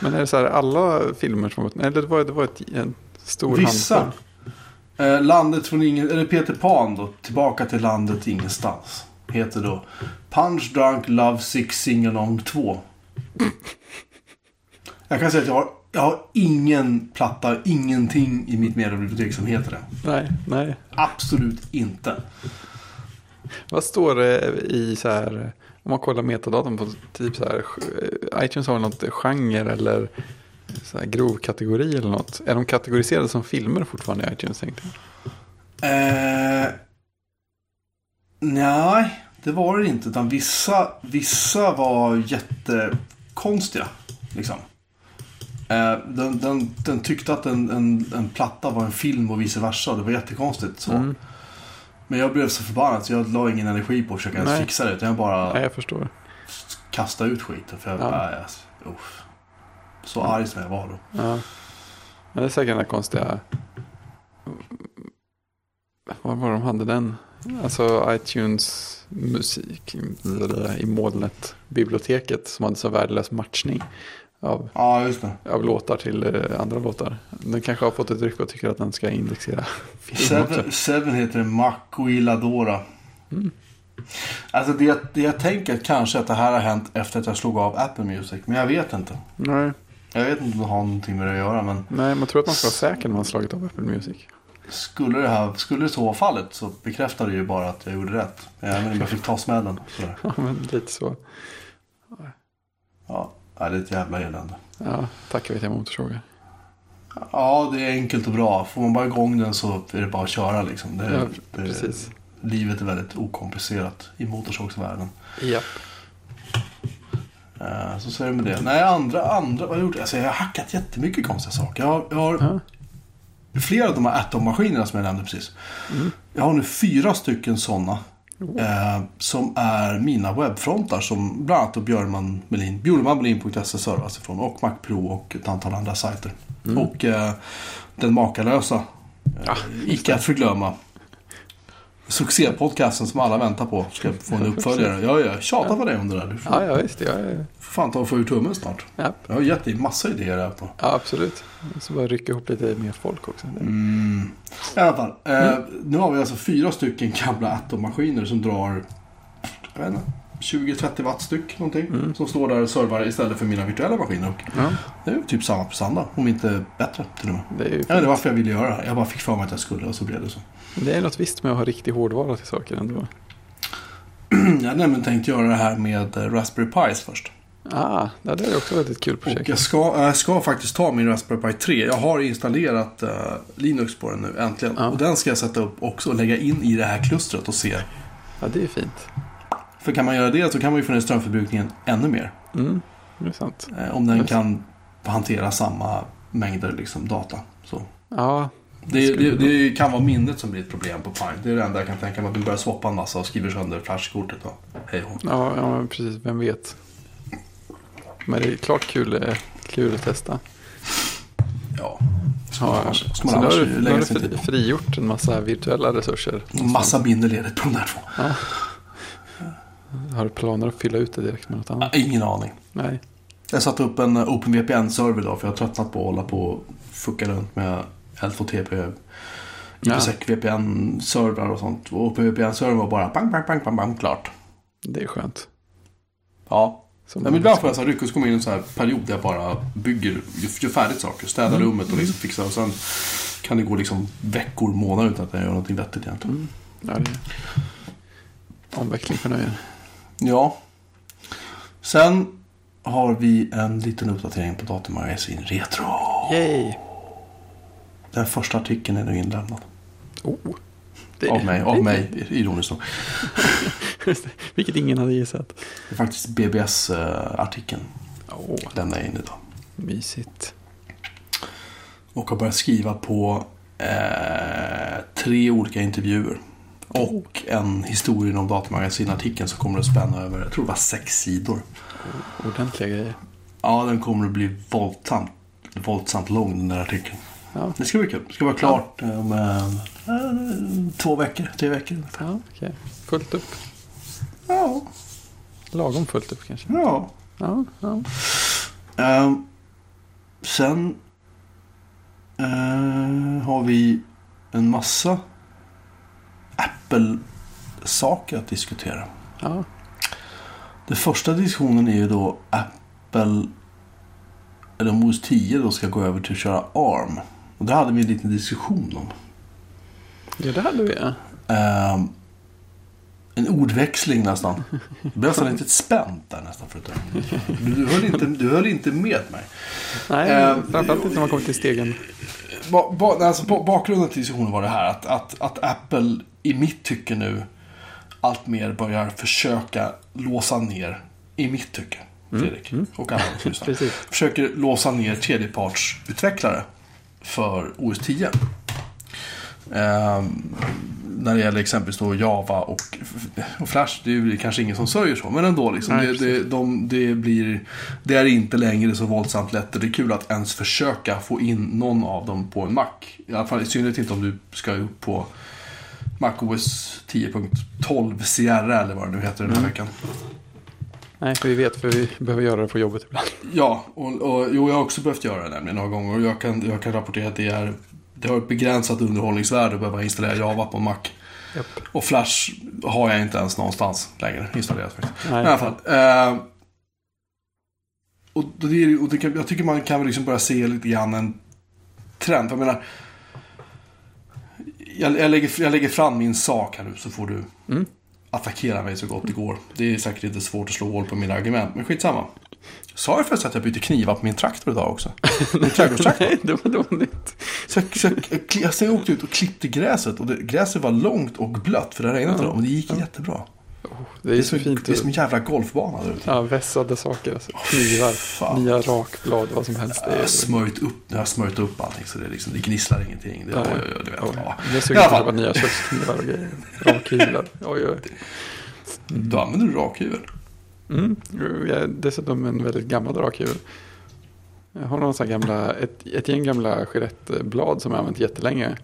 Men är det så här alla filmer som har varit Eller det var, det var ett, en stor Vissa. handfull. Eh, landet från ingen... Eller Peter Pan då. Tillbaka till landet ingenstans. Heter då Punch Drunk Love Sick Sing Along 2. Jag kan säga att jag har, jag har ingen platta, ingenting i mitt mediebibliotek som heter det. Nej, nej. Absolut inte. Vad står det i så här, om man kollar metadatorn på typ så här, eh, iTunes har något genre eller så här grov kategori eller något. Är de kategoriserade som filmer fortfarande i iTunes? Tänkte jag? Eh, nej, det var det inte. Utan vissa, vissa var jättekonstiga. Liksom. Eh, den, den, den tyckte att en, en, en platta var en film och vice versa. Det var jättekonstigt. Så. Mm. Men jag blev så förbannad så jag la ingen energi på att försöka ens fixa det. Utan jag bara Nej, jag förstår. kastade ut skiten. För jag, Ja. nej, alltså, uff. Så arg som jag var då. Ja. Men det är säkert den där konstiga... Vad var de hade den? Alltså iTunes musik i molnet. Biblioteket som hade så värdelös matchning av, Ja, av låtar till eh, andra låtar. Den kanske har fått ett ryck och tycker att den ska indexera film. Seven, Seven heter det Maquiladora. Mm. Alltså det, det jag tänker kanske att det här har hänt efter att jag slog av Apple Music. Men jag vet inte. Nej, Jag vet inte om det har någonting med det att göra. Men nej, man tror att man ska vara säker när man slagit av Apple Music. Skulle det, här, skulle det så vara fallet så bekräftar det ju bara att jag gjorde rätt. Även om jag fick ta smällen. Ja, men lite så. Ja, det är ett jävla elände. Ja, tackar vi till motorsågar. Ja, det är enkelt och bra. Får man bara igång den så är det bara att köra liksom. Det, Ja, det, precis. Livet är väldigt okomplicerat i motorsågsvärlden. Ja. Eh, Så så är det med det. Nej, andra, andra, vad har jag gjort? Alltså, jag har hackat jättemycket konstiga saker. Jag har, jag har Ja. Flera av de här Atom-maskinerna som jag nämnde precis. Jag har nu fyra stycken sådana. Eh, som är mina webbfrontar som bland annat då Björnman Melin, bjurmanmelin.se servas ifrån och Mac Pro och ett antal andra sajter. Och eh, den makalösa, eh, Ja, icke att förglömma, succépodcasten som alla väntar på ska få en uppföljare. Jag har tjatat på dig om det där. Du får Ja, ja, visst. Jag är... får fan ta och få ur tummen snart. ja. Jag har gett dig massa idéer här på. ja, absolut. Så bara rycka ihop lite mer folk också. Mm. I alla fall. Eh, nu har vi alltså fyra stycken gamla Atom-maskiner som drar jag vet inte, 20-30 watt styck någonting. Som står där och servar istället för mina virtuella maskiner. Och Ja, det är typ samma prestanda, om inte bättre till och med. det är Jag vet inte varför jag ville göra det. Jag bara fick för mig att jag skulle och så blev det så. Det är något visst med att ha riktig hårdvara till saker ändå. Jag hade nämligen tänkt göra det här med eh, Raspberry Pis först. Ah, det ju också ett kul Och projekt. jag ska, jag ska faktiskt ta min Raspberry Pi 3. Jag har installerat eh, Linux på den nu äntligen. Ja. Och den ska jag sätta upp också och lägga in i det här klustret och se. Ja, det är fint. För kan man göra det så kan man ju få ner strömförbrukningen ännu mer. Mm, det är sant. Eh, om den kan hantera samma mängder liksom, data. Så. Ja, Det, det, det kan vara minnet som blir ett problem på Pi. Det är det enda jag kan tänka mig. Att du börjar swappa en massa och skriver sönder flashkortet. Och hej ja, ja, precis. Vem vet. Men det är klart kul, eh, kul att testa. Ja. Ja, annars- så ska man nu har du, nu har frigjort en massa virtuella resurser. Massa bindeledigt på de där två. Har du planer att fylla ut det direkt med något annat? Ingen aning. Nej. Jag satte upp en OpenVPN-server idag för jag har tröttnat på att hålla på och fucka runt med L2TP, Ja. IPsec VPN-servrar och sånt. Och OpenVPN-servern var bara bang, bang, bang, bang, bang, klart. Det är skönt. Ja, Som men ibland får jag så ryck och så kommer jag in i en sån här period där jag bara bygger, gör färdigt saker. Städar rummet och liksom fixar. Och sen kan det gå liksom veckor, månader utan att jag gör någonting vettigt egentligen. Ja, det är omveckling för nöjen. Ja. Sen har vi en liten uppdatering på Datamagasin Retro. Yay! Den första artikeln är nu inlämnad. Oh. Det, Av mig, av mig ironiskt nog. Vilket ingen hade gissat. Det är faktiskt BBS-artikeln. Åh, Lämnar jag in idag. mysigt. Och har börjat skriva på eh, tre olika intervjuer. Och en historien om Datamagasin-artikeln som kommer att spänna över, jag tror det var sex sidor. Ordentliga grejer. Ja, den kommer att bli våldsamt, våldsamt lång den där artikeln. Ja, Det ska bli kul. Det ska vara klart om eh, två veckor, tre veckor ungefär. ja okej. Fullt upp. Ja, Lagom fullt upp kanske. ja. Ja, ja. Ehm, sen eh, har vi en massa Apple-saker att diskutera. ja. Den första diskussionen är ju då Apple, eller om OS 10 då ska gå över till att köra ARM. Och det hade vi en liten diskussion om. ja det hade vi ja. Ehm, en ordväxling nästan. Det blev nästan lite spänt där nästan förut. Du, du, höll inte, du höll inte med mig. Nej, Eh, framförallt inte när man kommer till stegen. Ba, ba, alltså, ba, bakgrunden till diskussionen var det här att, att, att Apple i mitt tycke nu allt mer börjar försöka låsa ner, i mitt tycke, Fredrik och alla som lyssnar, Precis. försöker låsa ner tredjepartsutvecklare för OS 10. Ehm, när det gäller exempelvis då Java och, och Flash, det är ju kanske ingen som sörjer så, men ändå. Liksom, Nej, det, det, de, det, blir, det är inte längre så våldsamt lätt och det är kul att ens försöka få in någon av dem på en Mac. I alla fall i synnerhet inte om du ska upp på MacOS 10.12 Sierra eller vad det nu heter den här veckan. Nej, för vi vet för vi behöver göra det på jobbet ibland. Ja, och, och jo, jag har också behövt göra det nämligen några gånger. Och jag kan, jag kan rapportera att det, är, det har ett begränsat underhållningsvärde att behöva installera Java på Mac. Japp. Och Flash har jag inte ens någonstans längre installerat faktiskt. Nej. I alla fall. Eh, och det och det kan, jag tycker man kan väl liksom börja se lite grann en trend. Jag menar, jag, jag, lägger, jag lägger fram min sak här nu så får du Mm. attackera mig så gott det går. Det är säkert inte svårt att slå hål på mina argument, men skitsamma. Sa jag förresten att jag bytte knivar på min traktor idag också? Min trädgårdstraktor. Nej, det var dåligt. Så jag, så jag, jag, jag, åkte ut och klippte gräset och det, gräset var långt och blött för det regnade idag. Men det gick jättebra. Det är, Det är, så fint. det är som en jävla golfbana där ute. Ja, vässade saker. Alltså. Knivar, fan. nya rakblad, vad som helst. Det Jag har smörjt upp, jag har smörjt upp allting så det, liksom, det gnisslar ingenting. Det, oj, oj, oj, du vet, Oj, ja. Jag är sugen på att nya köksknivar och grejer. Rakhyvlar. Oj, oj. Då använder du rakhyvel. Mm. Jag är dessutom en väldigt gammal rakhyvel. Jag har någon sån gamla, ett, ett gäng gamla Gillette-blad som jag använt jättelänge.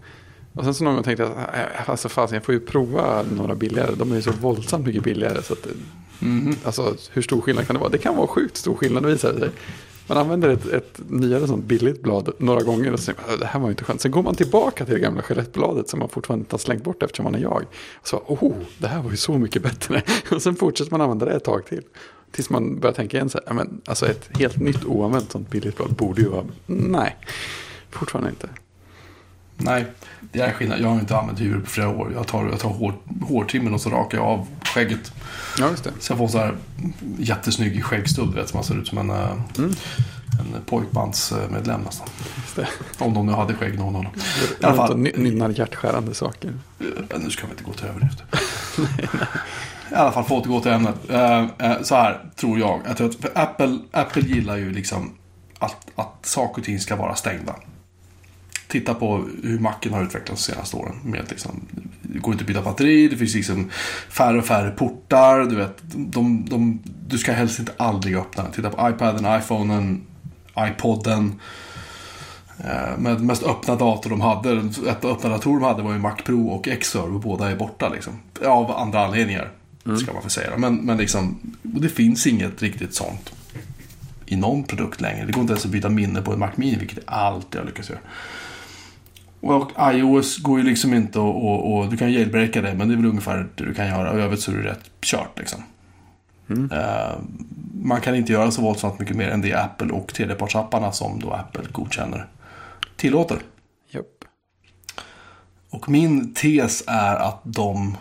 Och sen så någon gång tänkte jag att äh, alltså, fasen, jag får ju prova några billigare. De är ju så våldsamt mycket billigare. Så att, Mhm. alltså, hur stor skillnad kan det vara? Det kan vara sjukt stor skillnad visar det sig. Man använder ett, ett nyare sånt billigt blad några gånger och så man, "Äh, det här var ju inte skönt. Sen går man tillbaka till det gamla Gillette-bladet som man fortfarande inte har slängt bort eftersom man är jag. Och så, oh, det här var ju så mycket bättre. Och sen fortsätter man använda det ett tag till. Tills man börjar tänka igen så här, "Ja, men, alltså ett helt nytt oanvänt sånt billigt blad borde ju vara, nej, fortfarande inte. Nej, det är skillnad. Jag har inte använt hyvel på flera år. Jag tar, jag tar hår, hårtrimmen och så rakar jag av skägget. Ja, just det. Så jag får så här jättesnygg skäggstubb, vet. Så man ser ut som en, eh, Mm. en pojkbandsmedlem nästan. Om de nu hade skägg, någon av dem. I alla fall. Nynnar hjärtskärande saker. Eh, Nu ska vi inte gå till överdrift. I alla fall, för att återgå till ämnet. Eh, Så här tror jag. att, Apple, Apple gillar ju liksom att, att saker och ting ska vara stängda. Titta på hur Macen har utvecklats de senaste åren. Med liksom, det går inte att byta batteri, det finns liksom färre och färre portar. Du, vet, de, de, du ska helst inte aldrig öppna den. Titta på iPaden, iPhonen, iPoden. Eh, Med mest öppna dator de hade, ett öppna dator de hade var ju Mac Pro och X-Serve och båda är borta liksom. Av andra anledningar. Ska man få säga. Men, men liksom, det finns inget riktigt sånt i någon produkt längre. Det går inte ens att byta minne på en Mac Mini, vilket jag alltid har lyckats göra. Och iOS går ju liksom inte att... Och, och, du kan jailbreaka det, men det är väl ungefär det du kan göra. Och i övrigt så är det rätt kört liksom. Eh, man kan inte göra så våldsamt mycket mer än det Apple och tredjepartsapparna som då Apple godkänner tillåter. Japp. Och min tes är att de,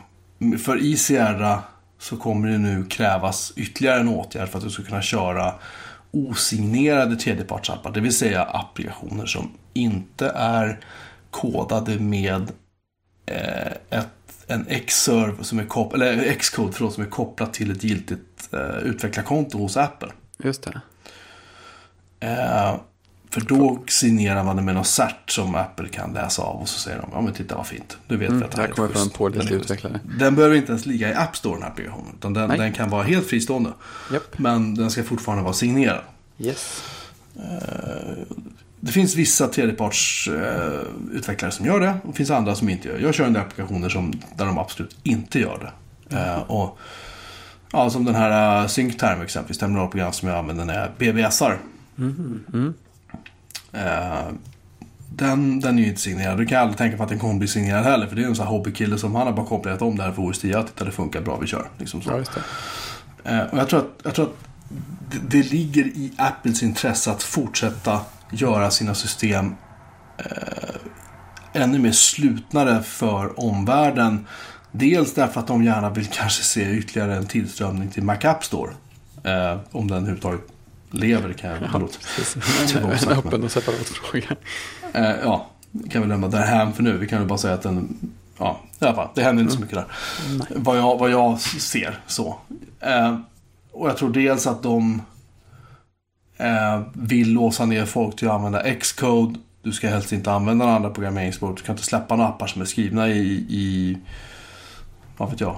för i Sierra så kommer det nu krävas ytterligare en åtgärd för att du ska kunna köra osignerade tredjepartsappar. Det vill säga applikationer som inte är kodade med eh, ett, en Xserve som är kop- eller Xcode förlåt, som är kopplat till ett giltigt eh, utvecklarkonto hos Apple. Just det. Eh, för då signerar man det med något cert som Apple kan läsa av och så säger de, ja men titta vad fint. Du vet Mm, att det här är kommer från pålitlig är schysst. utvecklare. Den behöver inte ens ligga i App Store den här applikationen. Utan den, den kan vara helt fristående. Japp. Men den ska fortfarande vara signerad. Yes. Det finns vissa tredjepartsutvecklare eh, som gör det. Och det finns andra som inte gör det. Jag kör en del applikationer som, där de absolut inte gör det. Eh, och, ja, som den här uh, SyncTerm exempelvis. Terminalprogram som jag använder när jag BBSar. Mm. Eh, den, den är ju inte signerad. Du kan aldrig tänka på att den kommer bli signerad heller. För det är en sån här hobbykille som han har bara kompilerat om det här för OS 10. Titta det funkar bra, vi kör. Liksom så. Ja. Eh, och jag tror att, jag tror att det, det ligger i Apples intresse att fortsätta göra sina system eh, ännu mer slutnare för omvärlden. Dels därför att de gärna vill kanske se ytterligare en tillströmning till Mac App Store. Eh, om den överhuvudtaget lever kan jag Ja. Det En, öppen och separat fråga. Eh, ja, det kan vi lämna därhän för nu. Vi kan väl bara säga att den... Ja, i alla fall. Det händer inte så mycket där. Vad jag, vad jag ser så. Eh, och jag tror dels att de eh, vill låsa ner folk till att använda Xcode. Du ska helst inte använda några andra programmeringsspråk. Du kan inte släppa några appar som är skrivna i, i vad vet jag,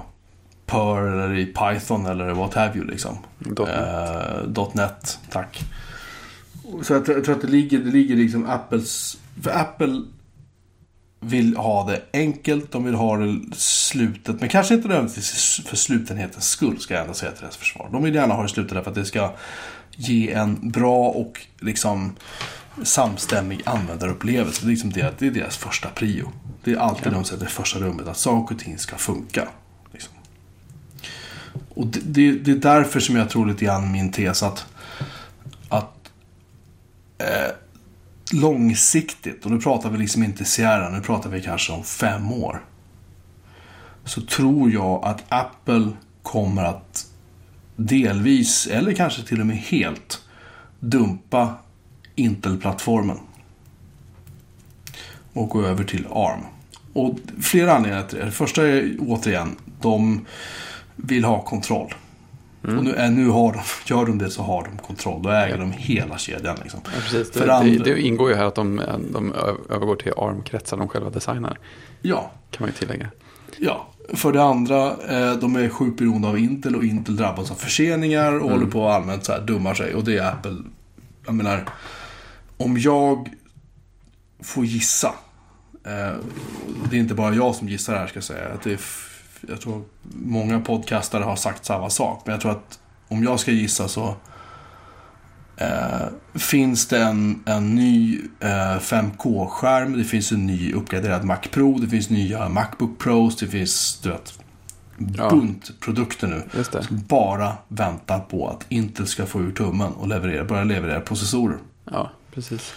Perl eller i Python eller what have you liksom. Dot net. Eh, .NET, tack. Så jag, jag tror att det ligger, det ligger liksom Apples... För Apple vill ha det enkelt, de vill ha det slutet. Men kanske inte nödvändigtvis för slutenhetens skull, ska jag ändå säga till deras försvar. De vill gärna ha det slutet därför att det ska ge en bra och liksom samstämmig användarupplevelse. Det är, liksom det, det är deras första prio. Det är alltid de sätter i första rummet, att saker och ting ska funka. Liksom. Och det, det, det är därför som jag tror lite grann min tes att, att eh, långsiktigt, och nu pratar vi liksom inte Sierra, nu pratar vi kanske om fem år. Så tror jag att Apple kommer att delvis, eller kanske till och med helt, dumpa Intel-plattformen. Och gå över till ARM. Och flera anledningar till det. Det första är återigen, de vill ha kontroll. Och nu, äh, nu har de, gör de det så har de kontroll. Då äger de hela kedjan. Liksom. Ja, precis. Det, det det, andra- det ingår ju här att de, de övergår till ARM-kretsar de själva designar. Ja, Kan man ju tillägga. Ja, för det andra, eh, de är sjukt beroende av Intel och Intel drabbas av förseningar och håller på att allmänt så här dummar sig. Och det är Apple. Jag menar, om jag får gissa. Eh, det är inte bara jag som gissar här ska jag säga. Att det är jag tror många podcastare har sagt samma sak. Men jag tror att om jag ska gissa så eh, finns det en, en ny eh, 5K-skärm. Det finns en ny uppgraderad Mac Pro. Det finns nya Macbook Pros. Det finns du vet, Ja. bunt produkter nu. Som bara väntar på att Intel ska få ur tummen och leverera, börja leverera processorer. Ja, precis.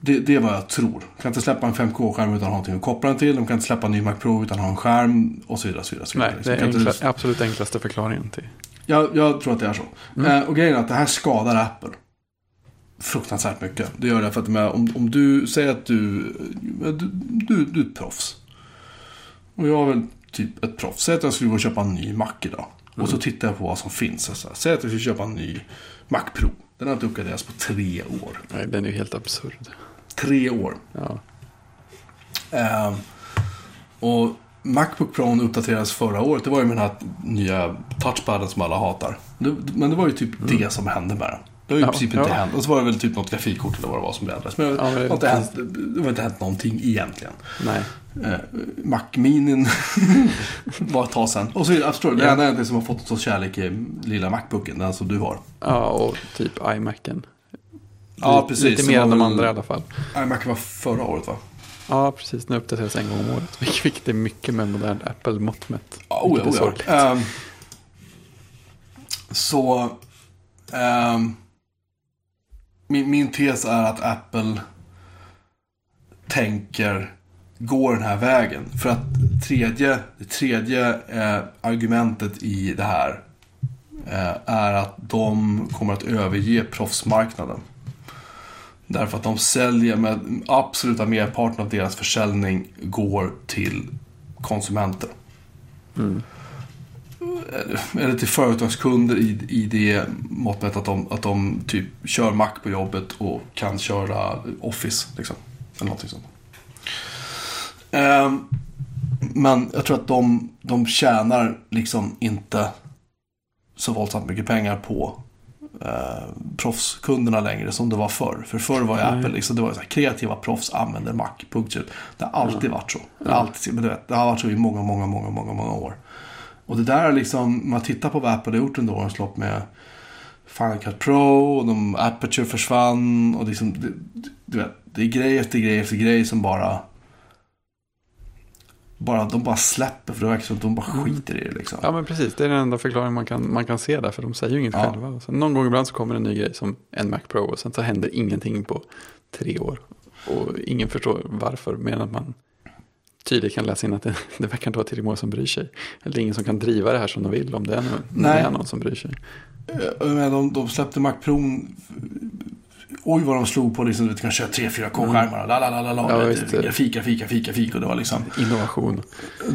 Det, det är vad jag tror. De kan inte släppa en 5K-skärm utan att ha någonting att koppla den till. De kan inte släppa en ny Mac Pro utan att ha en skärm och så vidare. Så vidare, så vidare. Nej, det de är inte- enkla, absolut enklaste förklaringen till. jag, jag tror att det är så. Eh, och grejen är att det här skadar Apple. Fruktansvärt mycket. Det gör det för att om, om du säger att du, du, du, du är ett proffs. Och jag är väl typ ett proffs. Säg att jag skulle gå och köpa en ny Mac idag. Och så tittar jag på vad som finns. Så här, säg att jag skulle köpa en ny Mac Pro. Den har inte uppgraderats på tre år. Nej, den är ju helt absurd. Tre år. Ja, Eh, och Macbook Pro uppdaterades förra året. Det var ju med den här nya touchpaden som alla hatar. Det, men det var ju typ det som hände med den. Det har ju i Ja, princip inte ja. hänt. Och så var det väl typ något grafikkort eller vad det var som ändrades. Men Ja, det, inte hänt, det har inte hänt någonting egentligen. Nej. Eh, Mac Minin var ett tag sedan. Och så är det, jag förstår, det enda egentligen som har fått en sån kärlek är lilla Macbooken, den som du har. Ja, och typ iMacen. Ja, precis. Lite mer än de andra i alla fall. iMac var förra året va? Ja, precis. Nu uppdateras en gång om året. Vilket är mycket med modern Apple-mått mätt. Ja, oh, ja, oh. Ehm, så ehm, min, min tes är att Apple tänker gå den här vägen. För att tredje, det tredje eh, argumentet i det här eh, är att de kommer att överge proffsmarknaden. Därför att de säljer med absoluta merparten av deras försäljning går till konsumenter mm eller till företagskunder i, i det måttet att de, att de typ kör Mac på jobbet och kan köra Office. Liksom. Eller någonting sånt. Ehm, men jag tror att de, de tjänar liksom inte så våldsamt mycket pengar på eh, proffskunderna längre som det var förr. För förr var ju. Apple liksom, det var så här, kreativa proffs använder Mac. Punkt. Det har alltid varit så. Det har, alltid, men du vet, det har varit så i många, många, många, många, många år. Och det där är liksom, man tittar på vad Apple har gjort under årens lopp med Final Cut Pro och de Aperture försvann och liksom, det, du vet, det är grej efter grej efter grej som bara bara, de bara släpper för det verkar som att de bara skiter i det liksom. Ja, men precis. Det är den enda förklaringen man kan, man kan se där. För de säger ju inget Ja. själva. Sen någon gång ibland så kommer en ny grej som en Mac Pro. Och sen så händer ingenting på tre år. Och ingen förstår varför. Mer än att man tydligt kan läsa in att det, det verkar inte vara tillräckligt många som bryr sig. Eller ingen som kan driva det här som de vill. Om det är någon, om det Nej. är någon som bryr sig. Eh, de, de släppte Mac Pro. Oj vad de slog på liksom, du kan köra 3-4K-skärmar. La, la, la, la, la. Ja, grafik, grafik, grafik, grafik. Och det var liksom, Innovation.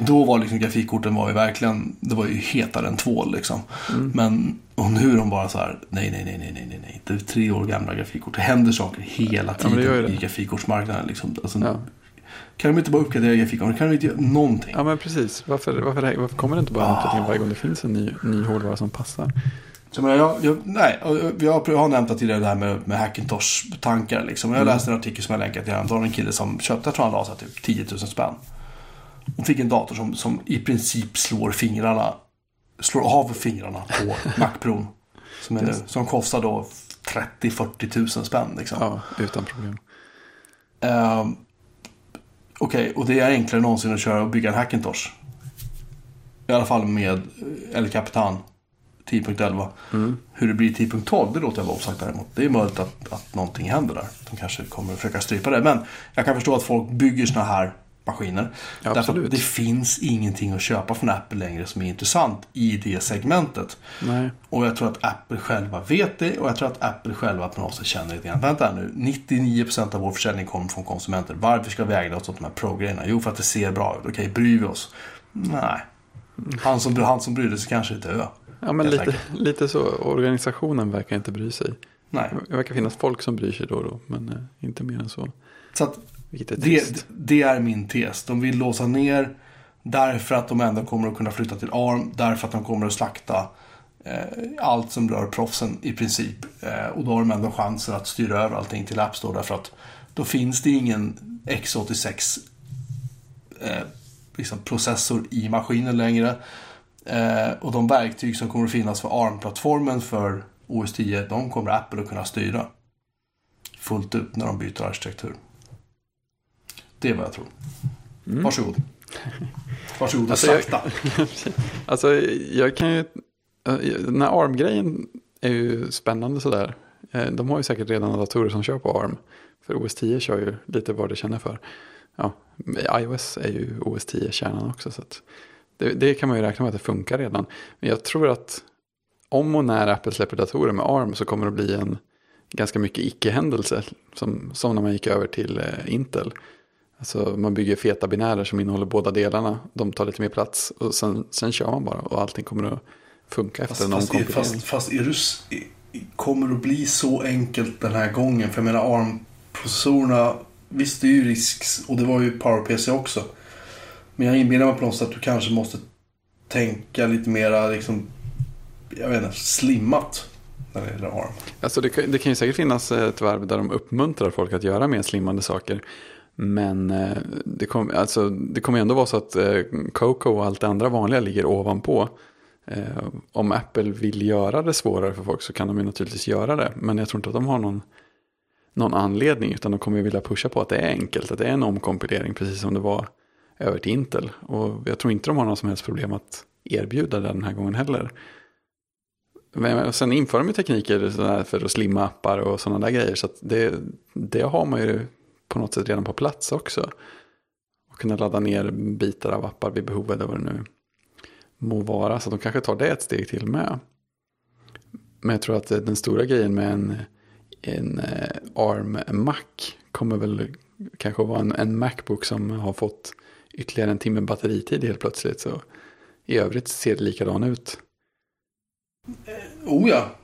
då var liksom grafikkorten var ju verkligen, det var ju hetare än tvål liksom. Mm. Men, och nu är de bara så här, nej, nej, nej, nej, nej, nej, nej. Det är tre år gamla grafikkort. Det händer saker hela Ja, men det tiden det. i grafikkortsmarknaden. Liksom. Alltså, Ja. Kan de inte bara uppgradera grafikkorten? Kan de inte göra någonting? ja, men precis. Varför, varför, varför kommer det inte bara en uppdatering varje gång det finns en ny, ny hårdvara som passar? Så jag, jag, jag, nej, jag, jag har- jag nämnt tidigare det här med, med Hackintosh-tankar. Liksom. Jag läste en artikel som jag länkade till. Det var en kille som köpte, jag tror han la typ 10 000 spänn. Och fick en dator som, som i princip slår fingrarna, slår av fingrarna på Mac Pro. Som, är nu, som kostar då 30-40 000 spänn. Liksom. Ja, utan problem. Ehm, Okej, och det är enklare än någonsin att köra och bygga en Hackintosh. I alla fall med El Capitan 10.11. Mm. Hur det blir i 10.12, det låter jag vara osagt däremot. Det är möjligt att, att någonting händer där. De kanske kommer att försöka strypa det. Men jag kan förstå att folk bygger såna här maskiner. Ja, Därför att det finns ingenting att köpa från Apple längre som är intressant i det segmentet. Nej. Och jag tror att Apple själva vet det och jag tror att Apple själva på något sätt känner lite grann. Vänta nu, 99% av vår försäljning kommer från konsumenter. Varför ska vi ägna oss åt de här pro-grejerna? Jo, för att det ser bra ut. Okej, bryr vi oss? Nej. Han som, han som brydde sig kanske är dö. Ja, men lite, lite så. Organisationen verkar inte bry sig. Nej. Det verkar finnas folk som bryr sig då och då, men eh, inte mer än så. Så att Vilket är det, det är min tes. De vill låsa ner därför att de ändå kommer att kunna flytta till ARM. Därför att de kommer att slakta eh, allt som rör proffsen i princip. Eh, och då har de ändå chansen att styra över allting till App Store. Därför att då finns det ingen X86 eh, liksom processor i maskinen längre. Eh, och de verktyg som kommer att finnas för ARM-plattformen för OS 10, de kommer Apple att kunna styra fullt ut när de byter arkitektur. Det är vad jag tror. Mm. Varsågod. Varsågod och Alltså, jag-. Alltså, jag kan ju... Den här ARM-grejen är ju spännande sådär. Eh, De har ju säkert redan datorer som kör på ARM. För OS 10 kör ju lite vad det känner för. Ja, iOS är ju OS 10-kärnan också. Så det, det kan man ju räkna med att det funkar redan. Men jag tror att om och när Apple släpper datorer med ARM så kommer det bli en ganska mycket icke-händelse. Som, som när man gick över till eh, Intel. Alltså man bygger feta binärer som innehåller båda delarna. De tar lite mer plats och sen, sen kör man bara och allting kommer att funka efter Fast, någon fast, kompilering. fast, fast är du, kommer det att bli så enkelt den här gången? För jag menar ARM-processorerna, visst det är ju risks och det var ju PowerPC också. Men jag inbillar mig på något sätt att du kanske måste tänka lite mera liksom, jag vet inte, slimmat. när det gäller ARM. Alltså det, kan- det kan ju säkert finnas ett varv där de uppmuntrar folk att göra mer slimmande saker. Men eh, det, kommer alltså, det kommer ändå vara så att eh, Coco och allt det andra vanliga ligger ovanpå. Eh, om Apple vill göra det svårare för folk så kan de ju naturligtvis göra det. Men jag tror inte att de har någon, någon anledning. Utan de kommer ju vilja pusha på att det är enkelt. Att det är en omkompilering precis som det var över till Intel. Och jag tror inte de har någon som helst problem att erbjuda det den här gången heller. Men och sen inför de ju tekniker för att slimma appar och sådana där grejer. Så att det, det har man ju på något sätt redan på plats också. Och kunna ladda ner bitar av appar vid behov eller vad det nu må vara. Så de kanske tar det ett steg till med. Men jag tror att den stora grejen med en, en eh, ARM Mac kommer väl kanske vara en, en Macbook som har fått ytterligare en timme batteritid helt plötsligt. Så i övrigt ser det likadan ut. Eh, oh ja.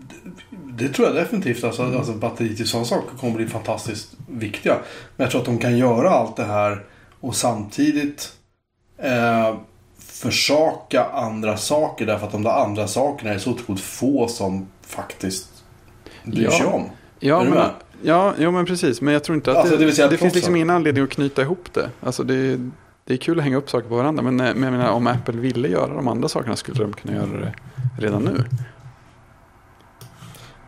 Det, det tror jag definitivt. Alltså, alltså batteri till sådana saker kommer bli fantastiskt viktiga. Men jag tror att de kan göra allt det här och samtidigt eh, försaka andra saker. Därför att de där andra sakerna är så otroligt få som faktiskt bryr Ja. sig om. Ja, men, med? ja, ja, men precis. Men jag tror inte att Alltså, det, det det att finns liksom ingen anledning att knyta ihop det. Alltså det, det är kul att hänga upp saker på varandra. Men, eh, men jag menar, om Apple ville göra de andra sakerna skulle de kunna göra det redan nu.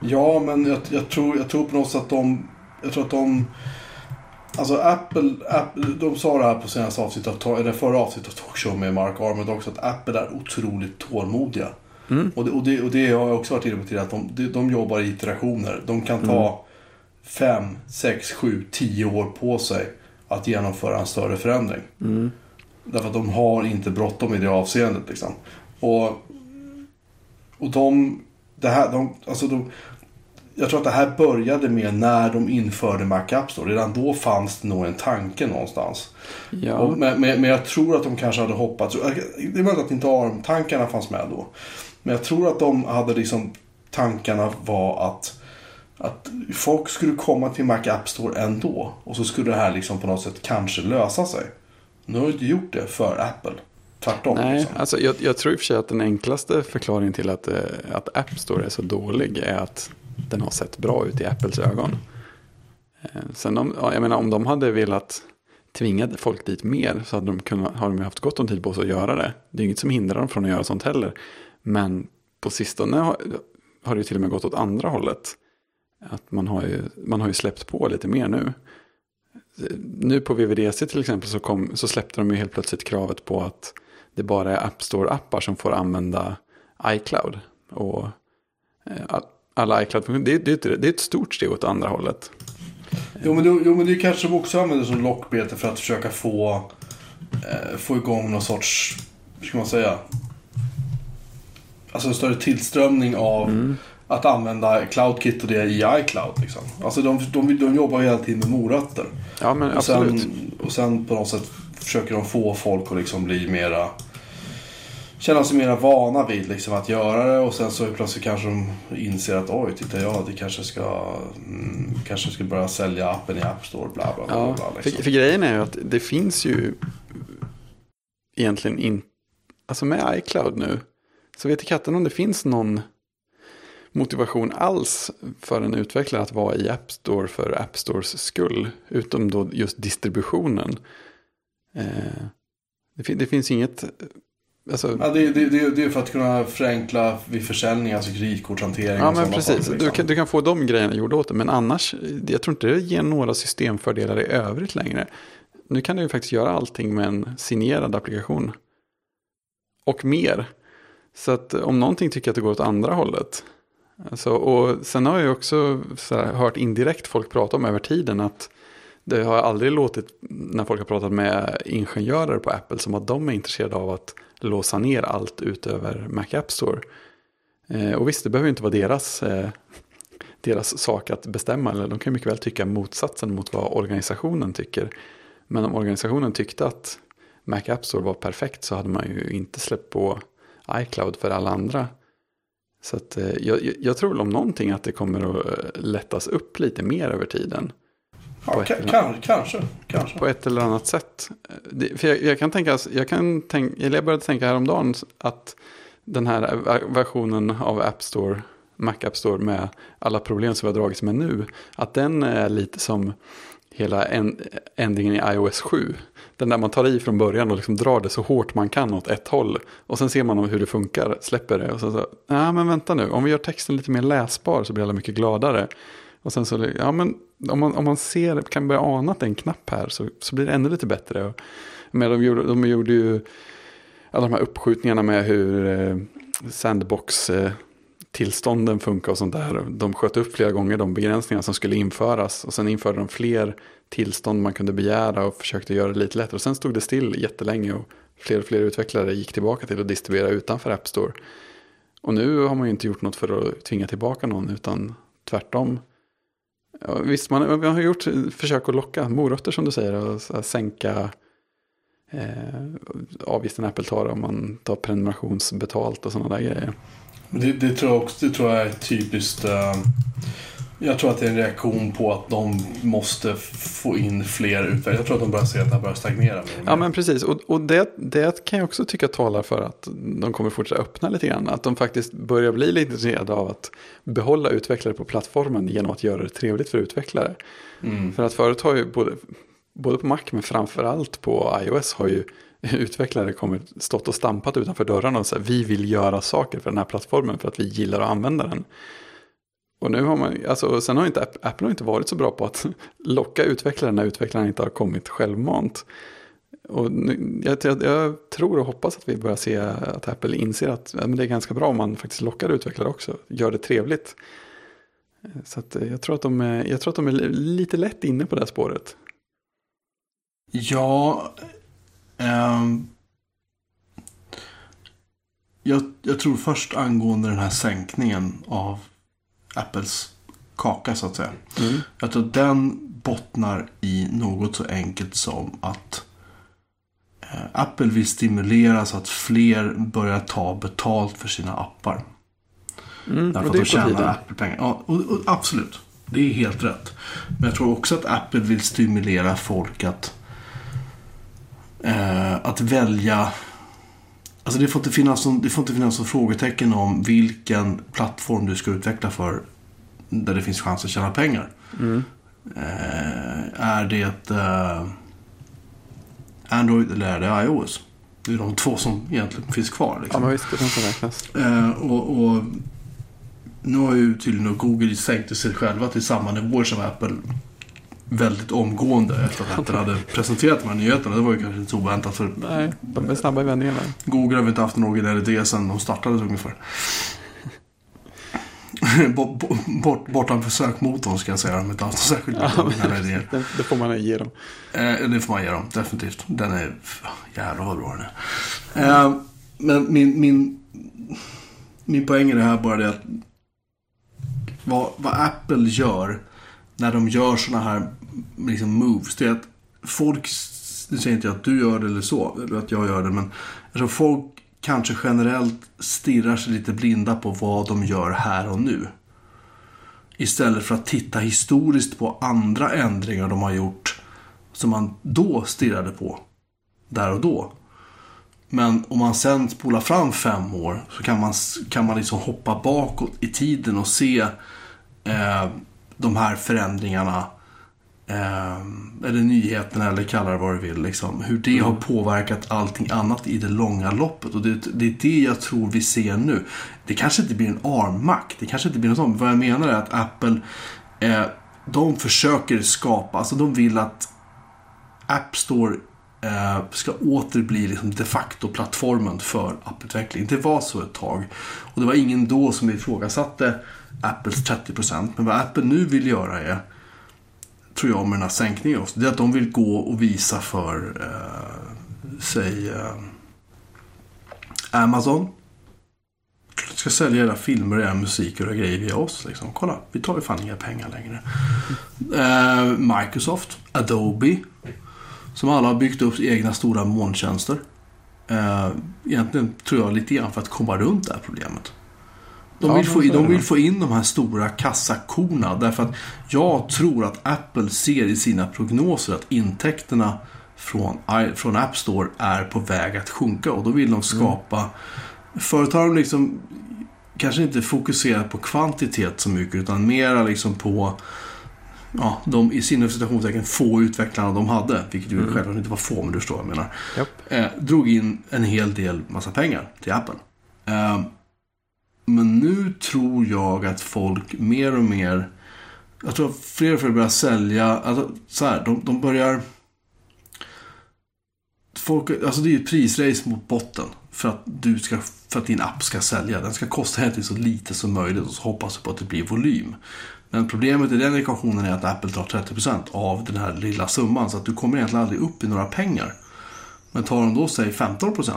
Ja, men jag, jag, tror, jag tror på något sätt att de... Jag tror att de... Alltså Apple, Apple de sa det här på senaste avsnittet av, eller förra avsnittet av Talkshow med Mark Arment också, att Apple är otroligt tålmodiga. Mm. Och, det, och, det, och det har jag också varit inne på tidigare, att de, de, de jobbar i iterationer. De kan ta fem, sex, sju, tio år på sig att genomföra en större förändring. Mm. Därför att de har inte bråttom i det avseendet. Liksom. Och, och de, det här, de, alltså de, jag tror att det här började med när de införde Mac App Store. Redan då fanns det nog en tanke någonstans. Ja, Och, men, men, men jag tror att de kanske hade hoppats. Det är möjligt att inte ARM-tankarna fanns med då. Men jag tror att de hade liksom tankarna var att, att folk skulle komma till Mac App Store ändå. Och så skulle det här liksom på något sätt kanske lösa sig. Nu har de inte gjort det för Apple. Tvärtom. nej, liksom. alltså jag, jag tror i och för sig att den enklaste förklaringen till att, eh, att App Store är så dålig är att den har sett bra ut i Apples ögon. Eh, sen om, jag menar, om de hade velat tvinga folk dit mer så hade de kunnat, har de haft gott om tid på sig att göra det. Det är inget som hindrar dem från att göra sånt heller. Men på sistone har, har det ju till och med gått åt andra hållet. Att man har ju, man har ju släppt på lite mer nu. Nu på VVDC till exempel så, kom, så släppte de ju helt plötsligt kravet på att det bara är App Store-appar som får använda iCloud. Och eh, alla iCloud-funktioner, det, är- det, det är ett stort steg åt andra hållet. Jo, men det, jo, men det är kanske de också använder som lockbete för att försöka få, eh, få igång någon sorts, hur ska man säga, alltså en större tillströmning av att använda CloudKit och det i iCloud. Liksom. Alltså de, de, de jobbar hela tiden med morötter. Ja, men Och absolut. sen, och sen på något sätt försöker de få folk att liksom bli mera Känna sig mera vana vid liksom att göra det och sen så plötsligt kanske de inser att oj, titta jag, det kanske ska mm, kanske ska börja sälja appen i App Store, bla bla bla. Ja, bla för, liksom. för grejen är ju att det finns ju egentligen inte, alltså med iCloud nu, så vet i katten om det finns någon motivation alls för en utvecklare att vara i App Store för App Stores skull, utom då just distributionen. Eh, det, fin- det finns inget, alltså, Ja, det, det, det, det är för att kunna förenkla vid försäljning, alltså kreditkortshantering Ja men precis, saker, du, liksom. kan, du kan få de grejerna gjorda åt det. Men annars, jag tror inte det ger några systemfördelar i övrigt längre. Nu kan du ju faktiskt göra allting med en signerad applikation. Och mer. Så att om någonting tycker att det går åt andra hållet. Alltså, och sen har jag ju också så här, hört indirekt folk prata om över tiden att det har aldrig låtit när folk har pratat med ingenjörer på Apple som att de är intresserade av att låsa ner allt utöver Mac App Store. Eh, och visst, det behöver inte vara deras, eh, deras sak att bestämma. Eller de kan mycket väl tycka motsatsen mot vad organisationen tycker. Men om organisationen tyckte att Mac App Store var perfekt så hade man ju inte släppt på iCloud för alla andra. Så att, eh, jag, jag- tror om någonting att det kommer att eh, lättas upp lite mer över tiden. Ja, ett kan, kanske, kanske. På ett eller annat sätt. Det, för jag, jag kan tänka, jag kan tänka, jag började tänka häromdagen att den här versionen av App Store Mac App Store med alla problem som vi har dragits med nu. Att den är lite som hela ändringen i iOS 7. Den där man tar i från början och liksom drar det så hårt man kan åt ett håll. Och sen ser man hur det funkar, släpper det. Och så, så ja men vänta nu, om vi gör texten lite mer läsbar så blir alla mycket gladare. Och sen så, ja men om man, om man ser, kan börja ana att det är en knapp här så, så blir det ännu lite bättre. Och, men de gjorde, de gjorde ju alla de här uppskjutningarna med hur eh, Sandbox eh, tillstånden funkar och sånt där. De sköt upp flera gånger de begränsningar som skulle införas. Och sen införde de fler tillstånd man kunde begära och försökte göra det lite lättare. Och sen stod det still jättelänge och fler och fler utvecklare gick tillbaka till att distribuera utanför App Store. Och nu har man ju inte gjort något för att tvinga tillbaka någon utan tvärtom. Ja, visst, man, man har gjort försök att locka morötter som du säger och sänka eh, avgiften Apple tar om man tar prenumerationsbetalt och sådana där grejer. Det, det, tror jag också det tror jag är typiskt. Uh, jag tror att det är en reaktion på att de måste få in fler utvecklare. Jag tror att de börjar se att det börjar stagnera. Ja men precis. Och, och det, det kan jag också tycka talar för att de kommer fortsätta öppna lite grann. Att de faktiskt börjar bli lite intresserade av att behålla utvecklare på plattformen genom att göra det trevligt för utvecklare. Mm. För att förut har ju både, både på Mac men framförallt på iOS har ju utvecklare kommit, stått och stampat utanför dörrarna och sagt vi vill göra saker för den här plattformen för att vi gillar att använda den. Och nu har man, alltså, sen har inte Apple har inte varit så bra på att locka utvecklare när utvecklaren inte har kommit självmant. Och nu, jag, jag, jag, tror och hoppas att vi börjar se att Apple inser att ja, det är ganska bra om man faktiskt lockar utvecklare också. Gör det trevligt. Så att, eh, jag, tror att de är, jag tror att de är lite lätt inne på det här spåret. Ja, Um, jag, jag, tror först angående den här sänkningen av Apples kaka så att säga. Mm. Jag tror att den bottnar i något så enkelt som att eh, Apple vill stimulera så att fler börjar ta betalt för sina appar. Mm, Därför att de tjänar Apple-pengar. Ja, och, och, absolut. Det är helt rätt. Men jag tror också att Apple vill stimulera folk att eh, att välja Alltså det får, inte finnas någon, det får inte finnas någon frågetecken om vilken plattform du ska utveckla för. Där det finns chans att tjäna pengar. Mm. Eh, är det eh, Android eller är det iOS? Det är de två som egentligen finns kvar. Liksom. Ja, men visst, det kan räknas. Eh, och, och, nu har ju tydligen Google sänkt sig själva till samma nivåer som Apple väldigt omgående efter att Apple hade presenterat de här nyheterna. Det var ju kanske inte så oväntat. För Nej, de är snabba i vändningarna. Google har väl inte haft en originell idé sedan de startade ungefär. bort, bort, bortanför sökmotorn ska jag säga. De har inte haft särskilt ja, originella idéer. Det, det får man ge dem. Eh, det får man ge dem, definitivt. Den är... Jävlar vad bra den är. Eh, men min, min, min poäng är det här bara det att vad, vad Apple gör när de gör sådana här liksom, moves. Det är att folk, nu säger inte jag att du gör det eller så, eller att jag gör det, men alltså folk kanske generellt stirrar sig lite blinda på vad de gör här och nu. Istället för att titta historiskt på andra ändringar de har gjort som man då stirrade på. Där och då. Men om man sen spolar fram fem år så kan man, kan man liksom hoppa bakåt i tiden och se eh, de här förändringarna. Eh, eller nyheterna eller kalla det vad du vill. Liksom, hur det mm. har påverkat allting annat i det långa loppet. Och det, det, är det jag tror vi ser nu. Det kanske inte blir en ARM-Mac. Det kanske inte blir något sånt. Vad jag menar är att Apple eh, de försöker skapa, alltså de vill att App Store eh, ska åter bli liksom de facto-plattformen för apputveckling. Det var så ett tag. Och det var ingen då som ifrågasatte Apples 30%. Men vad Apple nu vill göra är, tror jag med den här sänkningen också, det är att de vill gå och visa för, eh, säg, eh, Amazon. Ska sälja era filmer, era musik och era grejer via oss. Liksom. Kolla, vi tar ju fan inga pengar längre. Eh, Microsoft, Adobe. Som alla har byggt upp egna stora molntjänster. Eh, egentligen tror jag lite grann för att komma runt det här problemet. De vill, få, de vill få in de här stora kassakorna därför att jag tror att Apple ser i sina prognoser att intäkterna från, från App Store är på väg att sjunka och då vill de skapa mm. Förut har de liksom kanske inte fokuserat på kvantitet så mycket utan mera liksom på ja, de i sina citationstecken få utvecklarna de hade, vilket ju självklart inte var få, men du förstår vad jag menar. Japp. Eh, drog in en hel del massa pengar till Apple. Eh, men nu tror jag att folk mer och mer, jag tror att fler och fler börjar sälja, alltså så här, de, de börjar Folk, alltså det är ju ett prisrace mot botten. För att, du ska, för att din app ska sälja. Den ska kosta egentligen så lite som möjligt och så hoppas du på att det blir volym. Men problemet i den ekvationen är att Apple tar 30% av den här lilla summan. Så att du kommer egentligen aldrig upp i några pengar. Men tar de då, säg 15%.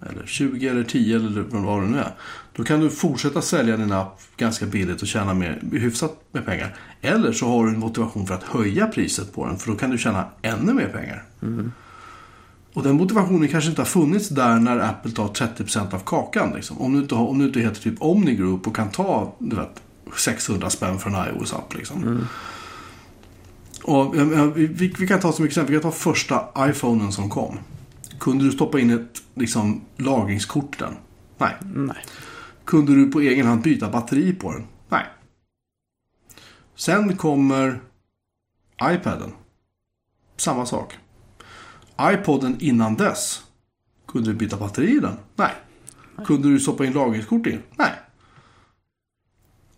Eller 20 eller 10 eller vad det nu är. Då kan du fortsätta sälja din app ganska billigt och tjäna mer, hyfsat med pengar. Eller så har du en motivation för att höja priset på den. För då kan du tjäna ännu mer pengar. Och den motivationen kanske inte har funnits där när Apple tar 30% av kakan. Liksom. Om, du inte har, om du inte heter typ Omni Group och kan ta du vet, 600 spänn för en iOS-app. Liksom. Och, ja, ja, vi, vi vi kan ta som exempel, vi kan ta första iPhonen som kom. Kunde du stoppa in ett liksom, lagringskort i den? Nej. Nej. Kunde du på egen hand byta batteri på den? Nej. Sen kommer iPaden. Samma sak. iPoden innan dess. Kunde du byta batteri i den? Nej. Kunde du stoppa in lagringskort i den? Nej.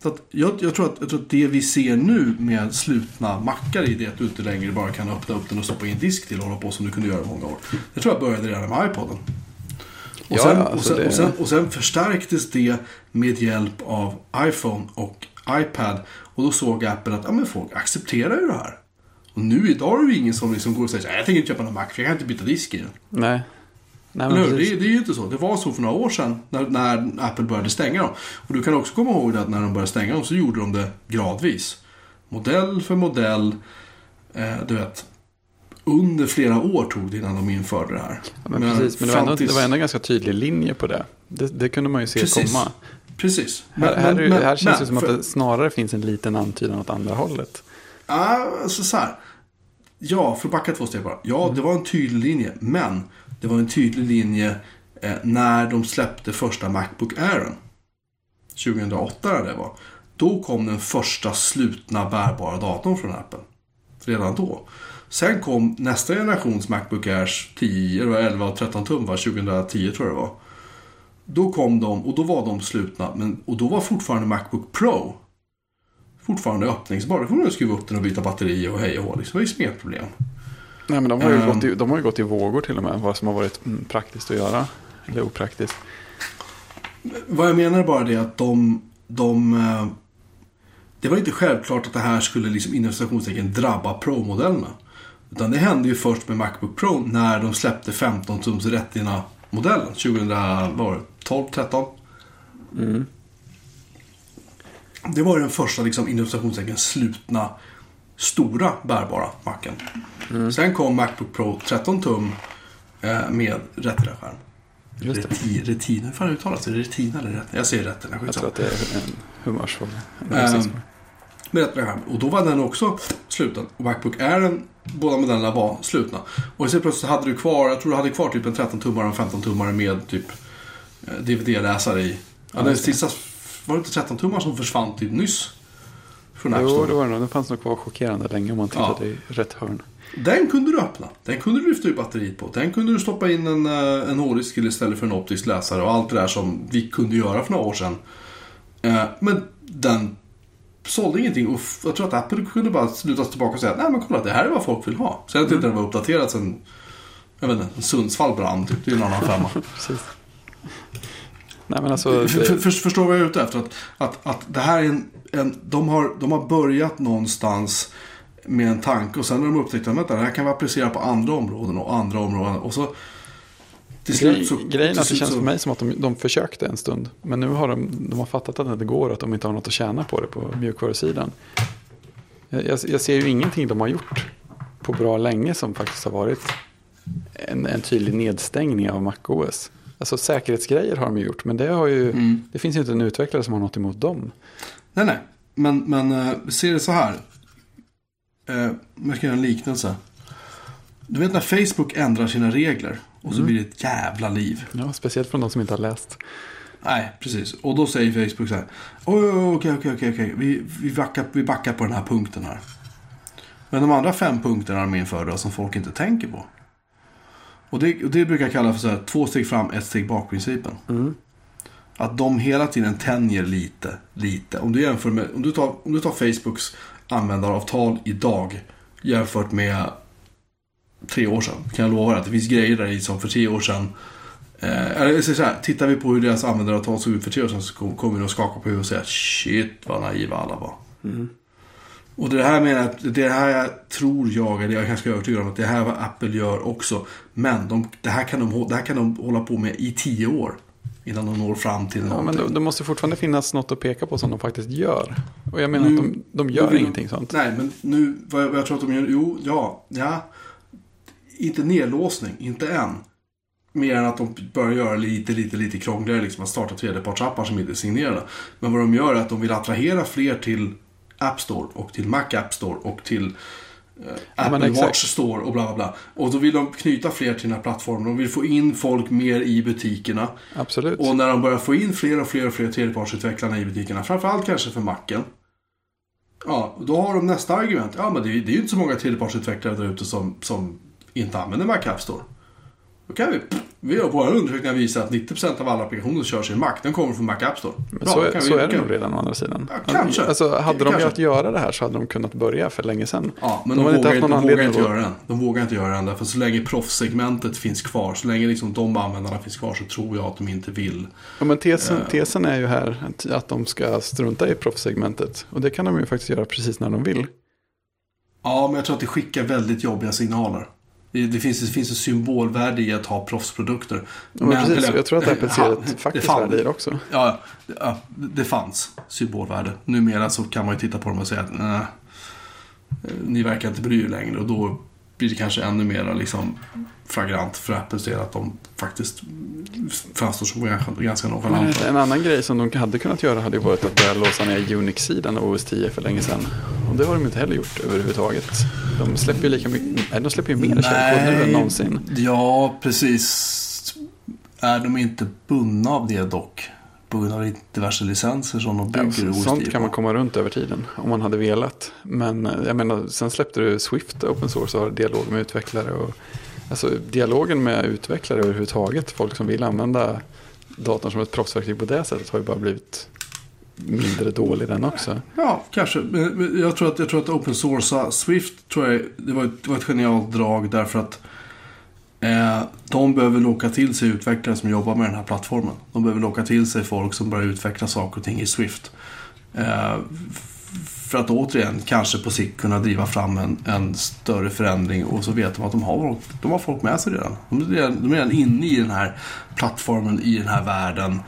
Så jag, jag, tror att, jag tror att det vi ser nu med slutna mackar i det att du inte längre bara kan öppna upp den och stoppa in disk till och hålla på som du kunde göra i många år. Det tror jag började redan med iPoden. Och, Ja, sen, ja, och, alltså sen, det- och, sen, och sen förstärktes det med hjälp av iPhone och iPad. Och då såg Apple att ja, men folk accepterar ju det här. Och nu idag är det ju ingen som liksom går och säger jag tänker inte köpa någon Mac för jag kan inte byta disk i den. Nej. Nej, Eller men precis. Det, det är ju inte så. Det var så för några år sedan när, när Apple började stänga dem. Och du kan också komma ihåg att när de började stänga dem så gjorde de det gradvis. Modell för modell. Eh, du vet. Under flera år tog det innan de införde det här. Ja, men precis, men det var, ändå, tills- det var ändå en ganska tydlig linje på det. Det, det kunde man ju se Precis. komma. Precis. Här, här, är- men- här känns men- det som att för- det snarare finns en liten antydan åt andra hållet. Ja, alltså så här. Ja, för att backa två steg bara. Ja, det var en tydlig linje. Men det var en tydlig linje eh, när de släppte första Macbook Airen. 2008 det var. Då kom den första slutna bärbara datorn från Apple. Redan då. Sen kom nästa generations Macbook Airs 10, eller 11 och 13 tum va? 2010 tror jag det var. Då kom de och då var de slutna. Men, och då var fortfarande Macbook Pro fortfarande öppningsbar. Då får man skruva upp den och byta batteri och hej och hå. Liksom. Det var inget problem. Nej, men de har, ju Ehm. gått i, de har ju gått i vågor till och med. Vad som har varit mm, praktiskt att göra. Eller opraktiskt. Vad jag menar är bara det att de... de eh, det var inte självklart att det här skulle liksom inom citationstecken drabba Pro-modellerna. Utan det hände ju först med Macbook Pro när de släppte 15-tums Retina-modellen. 2012, 13. Det var ju den första liksom, inom citationstecken slutna stora bärbara macken. Sen kom Macbook Pro 13 tum eh, med Retina-skärm. Just det. Reti, retina, hur fan uttalas det? Retina eller retina? Jag säger retina, Jag tror skitsamma. att det är en humörsfråga. Åsiktsfråga. Med retina Och då var den också sluten. Och Macbook Airen, båda modellerna var slutna. Och så plötsligt hade du kvar, jag tror du hade kvar typ en 13-tummare och en 15-tummare med typ eh, DVD-läsare i. Ja, den just sista, var det inte 13-tummare som försvann typ nyss? Från App Jo, Store? det var det nog. Den fanns nog kvar chockerande länge om man tittade Ja. i rätt hörn. Den kunde du öppna. Den kunde du lyfta ur batteriet på. Den kunde du stoppa in en, eh, en hårddisk istället för en optisk läsare och allt det där som vi kunde göra för några år sedan. Eh, Men den sålde ingenting och jag tror att Apple kunde bara sluta tillbaka och säga nej men kolla det här är vad folk vill ha. Sen att inte den var uppdaterad sen jag vet inte, Sundsvall brann typ. Det är en annan femma. Nej, men alltså. För, för, Det, för, förstår vad jag är ute efter? Att, att, att det här är en, en de, har, de har börjat någonstans med en tanke och sen har de upptäckt att det här kan vi applicera på andra områden och andra områden. Och så till slut så... grejen är att det slut känns så- för mig som att de, de försökte en stund. Men nu har de, de har fattat att det inte går och att de inte har något att tjäna på det på mjukvarusidan. Jag, jag ser ju ingenting de har gjort på bra länge som faktiskt har varit en, en tydlig nedstängning av MacOS. Alltså säkerhetsgrejer har de ju gjort, men det, har ju, Mm. det finns ju inte en utvecklare som har något emot dem. Nej, nej. Men, men eh, se det så här. Eh, jag ska göra en liknelse. Du vet när Facebook ändrar sina regler och så Mm. blir det ett jävla liv. Ja, speciellt från de som inte har läst. Nej, precis. Och då säger Facebook så här. Okej, okej, okej, okej. Vi, vi, backar, vi backar på den här punkten här. Men de andra fem punkterna de införde som folk inte tänker på. Och det, och det brukar jag kalla för så här, två steg fram, ett steg bak-principen. Att de hela tiden tänjer lite, lite. Om du jämför med, om du tar, om du tar Facebooks användaravtal idag jämfört med tre år sedan. Kan jag lova dig att det finns grejer där i som för tre år sedan. Eh, eller så här, tittar vi på hur deras användaravtal såg ut för tre år sedan så kom- kommer vi nog skaka på huvudet och säga shit vad naiva alla var. Och det här menar jag, det här tror jag, eller jag är ganska övertygad om att det här är vad Apple gör också. Men de, det, här kan de, det här kan de hålla på med i tio år. Innan de når fram till Ja, någonting. men det, det måste fortfarande finnas något att peka på som de faktiskt gör. Och jag menar Nu- att de, de gör ingenting sånt. Nej, men nu, vad jag, vad jag tror att de gör, jo, ja, ja. Inte nedlåsning, inte än. Mer än att de börjar göra lite, lite, lite krångligare liksom att starta tredjepartsappar som inte är signerade. Men vad de gör är att de vill attrahera fler till App Store och till Mac App Store och till eh, Apple exakt. Watch Store och bla bla bla. Och då vill de knyta fler till den här plattformen. De vill få in folk mer i butikerna. Absolut. Och när de börjar få in fler och fler och fler tredjepartsutvecklarna i butikerna, framförallt kanske för macken. Ja, då har de nästa argument. Ja, men det, är- det är ju inte så många tredjepartsutvecklare där ute som, som inte använder Mac App Store. Då kan vi, vi har våra undersökningar visar att 90% av alla applikationer som körs i Mac, den kommer från Mac App Store. Men Bra, så, är- så vi- är det nog redan å andra sidan. Ja, kanske. Alltså, hade de Kanske. velat göra det här så hade de kunnat börja för länge sedan. Ja, men De de, inte vågar, någon de vågar inte göra det än. De vågar inte göra det än. Därför så länge proffssegmentet finns kvar, så länge liksom de användarna finns kvar så tror jag att de inte vill. Ja, men tesen, Eh. tesen är ju här att, att de ska strunta i proffssegmentet. Och det kan de ju faktiskt göra precis när de vill. Ja, men jag tror att det skickar väldigt jobbiga signaler. Det, finns, det finns ett symbolvärde i att ha proffsprodukter. Men precis, eller- jag tror att Apple ser ett faktiskt värde i det också. Ja, ja, det fanns symbolvärde. Numera så kan man ju titta på dem och säga att nej, ni verkar inte bry er längre. Och då blir det kanske ännu mer liksom flagrant för Apples del att de faktiskt framstår som ganska, ganska nonchalanta. en annan grej som de hade kunnat göra hade varit att börja låsa ner Unix-sidan av OS 10 för länge sedan. Och det har de inte heller gjort överhuvudtaget. De släpper ju lika mycket, de släpper ju mer källkod nu än någonsin. Ja, precis. Är de inte bundna av det dock? På grund av diverse licenser som de Ja, bygger så- OS sånt 10 kan man komma runt över tiden om man hade velat. Men eh, jag menar, sen släppte du Swift open source och har dialog med utvecklare. Och, alltså dialogen med utvecklare överhuvudtaget, folk som vill använda datorn som ett proffsverktyg på det sättet har ju bara blivit mindre dålig den också. Ja, kanske. Men men jag tror att, jag tror att open source Swift tror jag, det var, ett, det var ett genialt drag därför att eh, de behöver locka till sig utvecklare som jobbar med den här plattformen. De behöver locka till sig folk som börjar utveckla saker och ting i Swift. Eh, för att återigen kanske på sikt kunna driva fram en, en större förändring och så vet de att de har, folk- de har folk med sig redan. De är redan, de är redan inne i den här plattformen, i den här världen.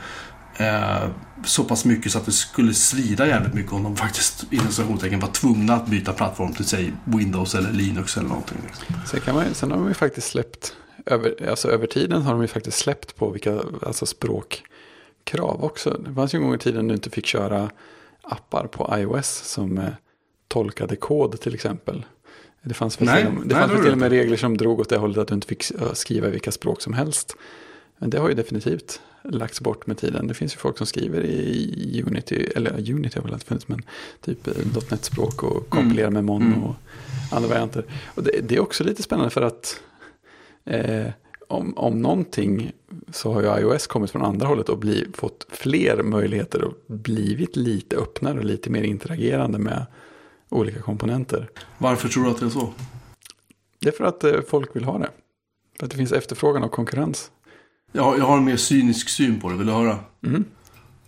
Eh, så pass mycket så att det skulle svida jävligt mycket om de faktiskt inom citationstecken var tvungna att byta plattform till säg Windows eller Linux eller någonting. Liksom. Sen, kan man, sen har de ju faktiskt släppt, över, alltså över tiden har de ju faktiskt släppt på vilka alltså språkkrav också. Det fanns ju en gång i tiden du inte fick köra appar på iOS som eh, tolkade kod till exempel. Det fanns väl Nej, till, det nej, fanns har till och med regler som drog åt det hållet att du inte fick eh, skriva vilka språk som helst. Men det har ju definitivt lagts bort med tiden. Det finns ju folk som skriver i Unity, eller Unity har väl alltid funnits, men typ eh, .NET-språk och kompilerar med Mono Mm. och andra varianter. Och det, det är också lite spännande för att eh, om, om någonting så har ju iOS kommit från andra hållet och bli, fått fler möjligheter och blivit lite öppnare och lite mer interagerande med olika komponenter. Varför tror du att det är så? Det är för att eh, folk vill ha det. För att det finns efterfrågan och konkurrens. Jag, har- jag har en mer cynisk syn på det, vill du höra? Mm.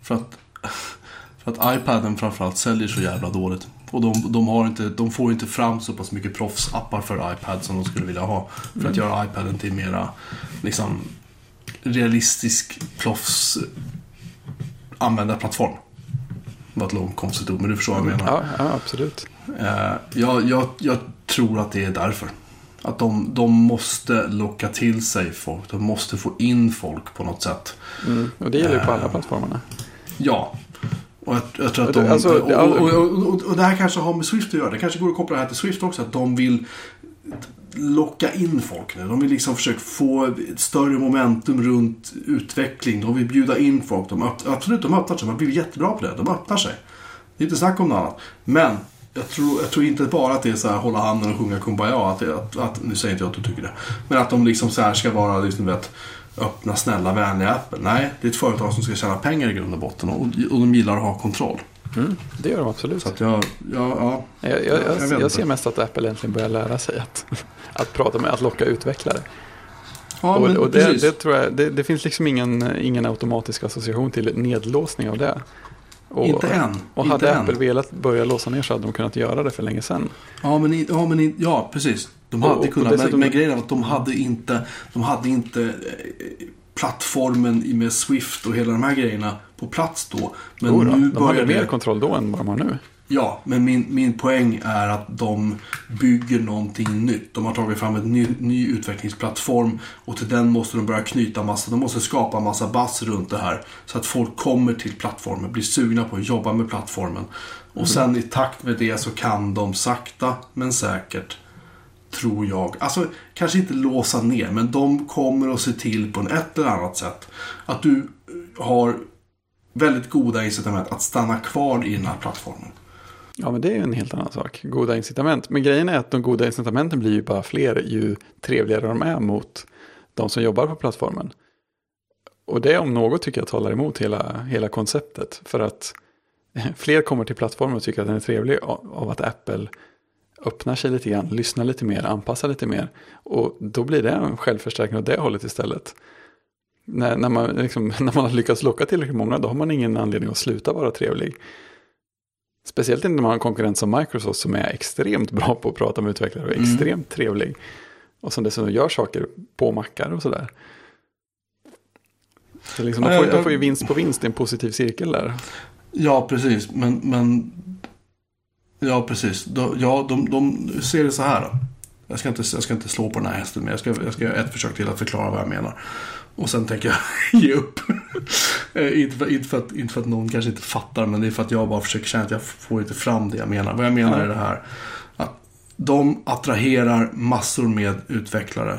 För att, för att iPaden framförallt säljer så jävla dåligt. Och de, de, har inte, de får inte fram så pass mycket proffsappar för iPad som de skulle vilja ha. För att göra iPaden till mera liksom, realistisk proffs användarplattform. Det var ett långt konstigt ord, men du förstår vad jag menar. Ja, ja, absolut. Eh, jag, jag, jag tror att det är därför. Att de, de måste locka till sig folk. De måste få in folk på något sätt. Mm. Och det gäller ju på Eh. alla plattformarna. Ja. Och jag, jag tror att de... alltså, och, och, och, och, det här kanske har med Swift att göra. Det kanske går att koppla det här till Swift också. Att de vill... locka in folk nu. De vill liksom försöka få ett större momentum runt utveckling. De vill bjuda in folk. De öpp- absolut, de öppnar sig. Man blir jättebra på det. De öppnar sig. Det är inte snack om något annat. Men jag tror, jag tror inte bara att det är så här hålla handen och sjunga Kumbaya. Att, det, att, att, nu säger inte jag att du tycker det. Men att de liksom så här ska vara liksom, vet, öppna, snälla, vänliga Apple. Nej, det är ett företag som ska tjäna pengar i grund och botten. Och, och de gillar att ha kontroll. Mm, det gör de absolut. Så att jag, ja, ja. Jag, jag, jag jag, ser mest att Apple äntligen börjar lära sig att, att prata med, att locka utvecklare. ja och men och det, det, tror jag, det, det finns liksom ingen, ingen automatisk association till nedlåsning av det. Och, inte än. Och hade än. Apple velat börja låsa ner så hade de kunnat göra det för länge sedan. Ja, men, ja, men ja, precis. De Och- hade och kunnat, men, dessutom- men grejen är att de hade inte, de hade inte eh, plattformen med Swift och hela de här grejerna på plats då. Men då, nu de hade mer kontroll då än vad de har nu. Ja, men min, min poäng är att de bygger någonting nytt. De har tagit fram en ny, ny utvecklingsplattform och till den måste de börja knyta massa, de måste skapa massa buzz runt det här. Så att folk kommer till plattformen, blir sugna på att jobba med plattformen. Och sen i takt med det så kan de sakta men säkert, tror jag, alltså kanske inte låsa ner, men de kommer att se till på ett eller annat sätt att du eh, har väldigt goda incitament att stanna kvar i den här plattformen. Ja, men det är ju en helt annan sak. Goda incitament. Men grejen är att de goda incitamenten blir ju bara fler ju trevligare de är mot de som jobbar på plattformen. Och det om något tycker jag talar emot hela, hela konceptet. För att fler kommer till plattformen och tycker att den är trevlig av att Apple öppnar sig lite grann, lyssnar lite mer, anpassar lite mer. Och då blir det en självförstärkning åt det hållet istället. När, när, man, liksom, när man har lyckats locka tillräckligt många, då har man ingen anledning att sluta vara trevlig. Speciellt inte när man har en konkurrent som Microsoft som är extremt bra på att prata med utvecklare och Mm. extremt trevlig. Och som dessutom gör saker på mackar och sådär. Så liksom, de, får, de får ju vinst på vinst i en positiv cirkel där. Ja, precis. Men, men ja, precis. De, ja, de, de ser det så här. Då. Jag, ska inte, jag ska inte slå på den här hästen, men jag ska, jag ska göra ett försök till att förklara vad jag menar. Och sen tänker jag ge upp. Eh, inte, för, inte, för att, inte för att någon kanske inte fattar, men det är för att jag bara försöker känna att jag får inte fram det jag menar. Vad jag menar är det här. Att de attraherar massor med utvecklare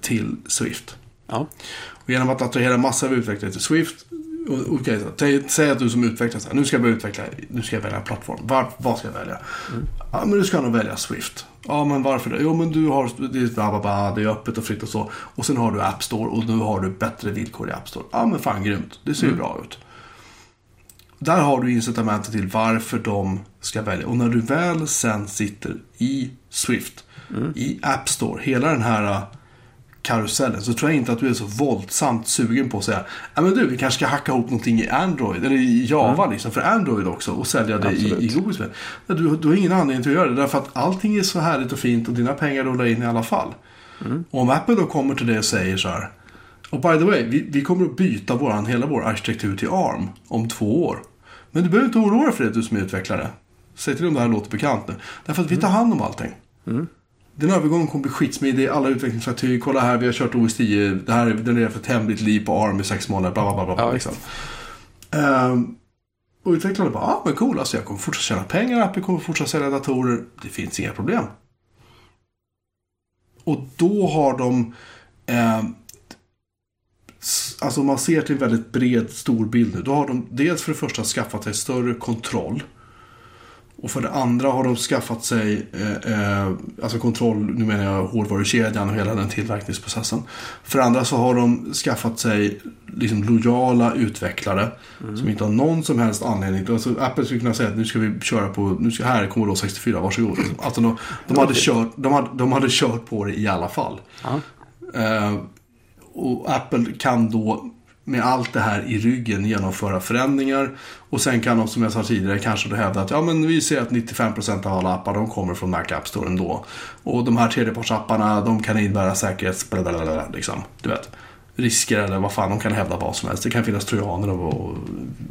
till Swift. Ja, Och genom att attrahera massor av utvecklare till Swift. Okej, så, säg- att du som utvecklare säger nu ska jag börja utveckla, nu ska jag välja en plattform. Var, vad ska jag välja? Ja, men du ska nog välja Swift. Ja, men varför det? Jo, men du har, det är, bla, bla, det är öppet och fritt och så. Och sen har du App Store och nu har du bättre villkor i App Store. Ja, men fan grymt. Det ser ju bra ut. Där har du incitamentet till varför de ska välja. Och när du väl sen sitter i Swift, i App Store, hela den här karusellen så tror jag inte att du är så våldsamt sugen på att säga ja men du, vi kanske ska hacka ihop någonting i Android eller i Java liksom för Android också och sälja det i, Absolut. i Google Spel. Du, du har ingen anledning till att göra det därför att allting är så härligt och fint och dina pengar rullar in i alla fall. Och om Apple då kommer till det och säger så här och by the way, vi, vi kommer att byta våran, hela vår arkitektur till ARM om två år. Men du behöver inte oroa dig för det du som är utvecklare. Säg till om det här låter bekant nu. Därför att vi tar hand om allting. Den övergången kommer bli skitsmidig. Alla utvecklingsverktyg. Kolla här, vi har kört OS 10. Det här är, den är för ett hemligt liv på ARM i sex månader. Bla, bla, bla, bla, Ja, liksom. Ehm, och utvecklarna bara, ah, men cool. Alltså, jag kommer fortsätta tjäna pengar. Apple kommer fortsätta sälja datorer. Det finns inga problem. Och då har de... s- Alltså man ser till en väldigt bred, stor bild nu. Då har de dels för det första skaffat sig större kontroll. Och för det andra har de skaffat sig eh, eh, alltså kontroll, nu menar jag hårdvarukedjan och hela den tillverkningsprocessen. För det andra så har de skaffat sig liksom lojala utvecklare som inte har någon som helst anledning. Alltså, Apple skulle kunna säga att nu ska vi köra på, nu ska, här är Commodore 64, varsågod. Liksom. Alltså, de, de, hade kört, de, hade, de hade kört på det i alla fall. Eh, och Apple kan då med allt det här i ryggen genomföra förändringar. Och sen kan de, som jag sa tidigare, kanske då hävda att ja, men vi ser att 95% av alla appar de kommer från Mac App Store ändå. Och de här tredjepartsapparna, de kan innebära säkerhets... blablabla, Liksom, du vet. Risker eller vad fan, de kan hävda vad som helst. Det kan finnas trojaner och, och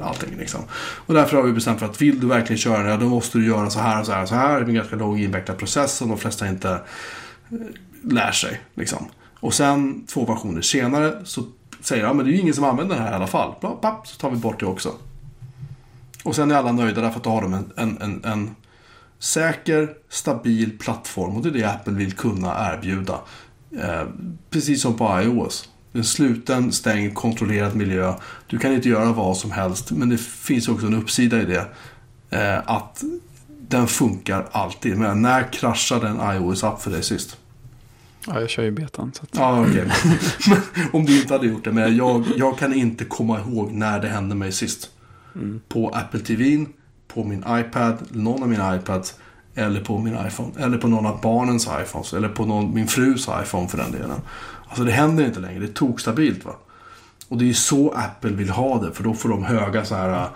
allting. Liksom. Och därför har vi bestämt för att vill du verkligen köra det, då måste du göra så här och så här och så här. Det är en ganska lång invecklad process som de flesta inte eh, lär sig. Liksom. Och sen två versioner senare så säger ja, men det är ju ingen som använder den här i alla fall. Papp, så tar vi bort det också. Och sen är alla nöjda därför att då har de en, en, en, en, säker, stabil plattform och det är det Apple vill kunna erbjuda. Eh, precis som på iOS. En sluten, stängd, kontrollerad miljö. Du kan inte göra vad som helst, men det finns också en uppsida i det. Eh, att den funkar alltid. Men när kraschade en iOS-app för dig sist? Ja, jag kör ju betan. Så att... Ja, okej. Om du inte hade gjort det. Men jag, jag kan inte komma ihåg när det hände mig sist. Mm. På Apple TV, på min iPad, någon av mina iPads. Eller på min iPhone. Eller på någon av barnens iPhones. Eller på någon, min frus iPhone för den delen. Alltså det händer inte längre. Det är tokstabilt va. Och det är ju så Apple vill ha det. För då får de höga så här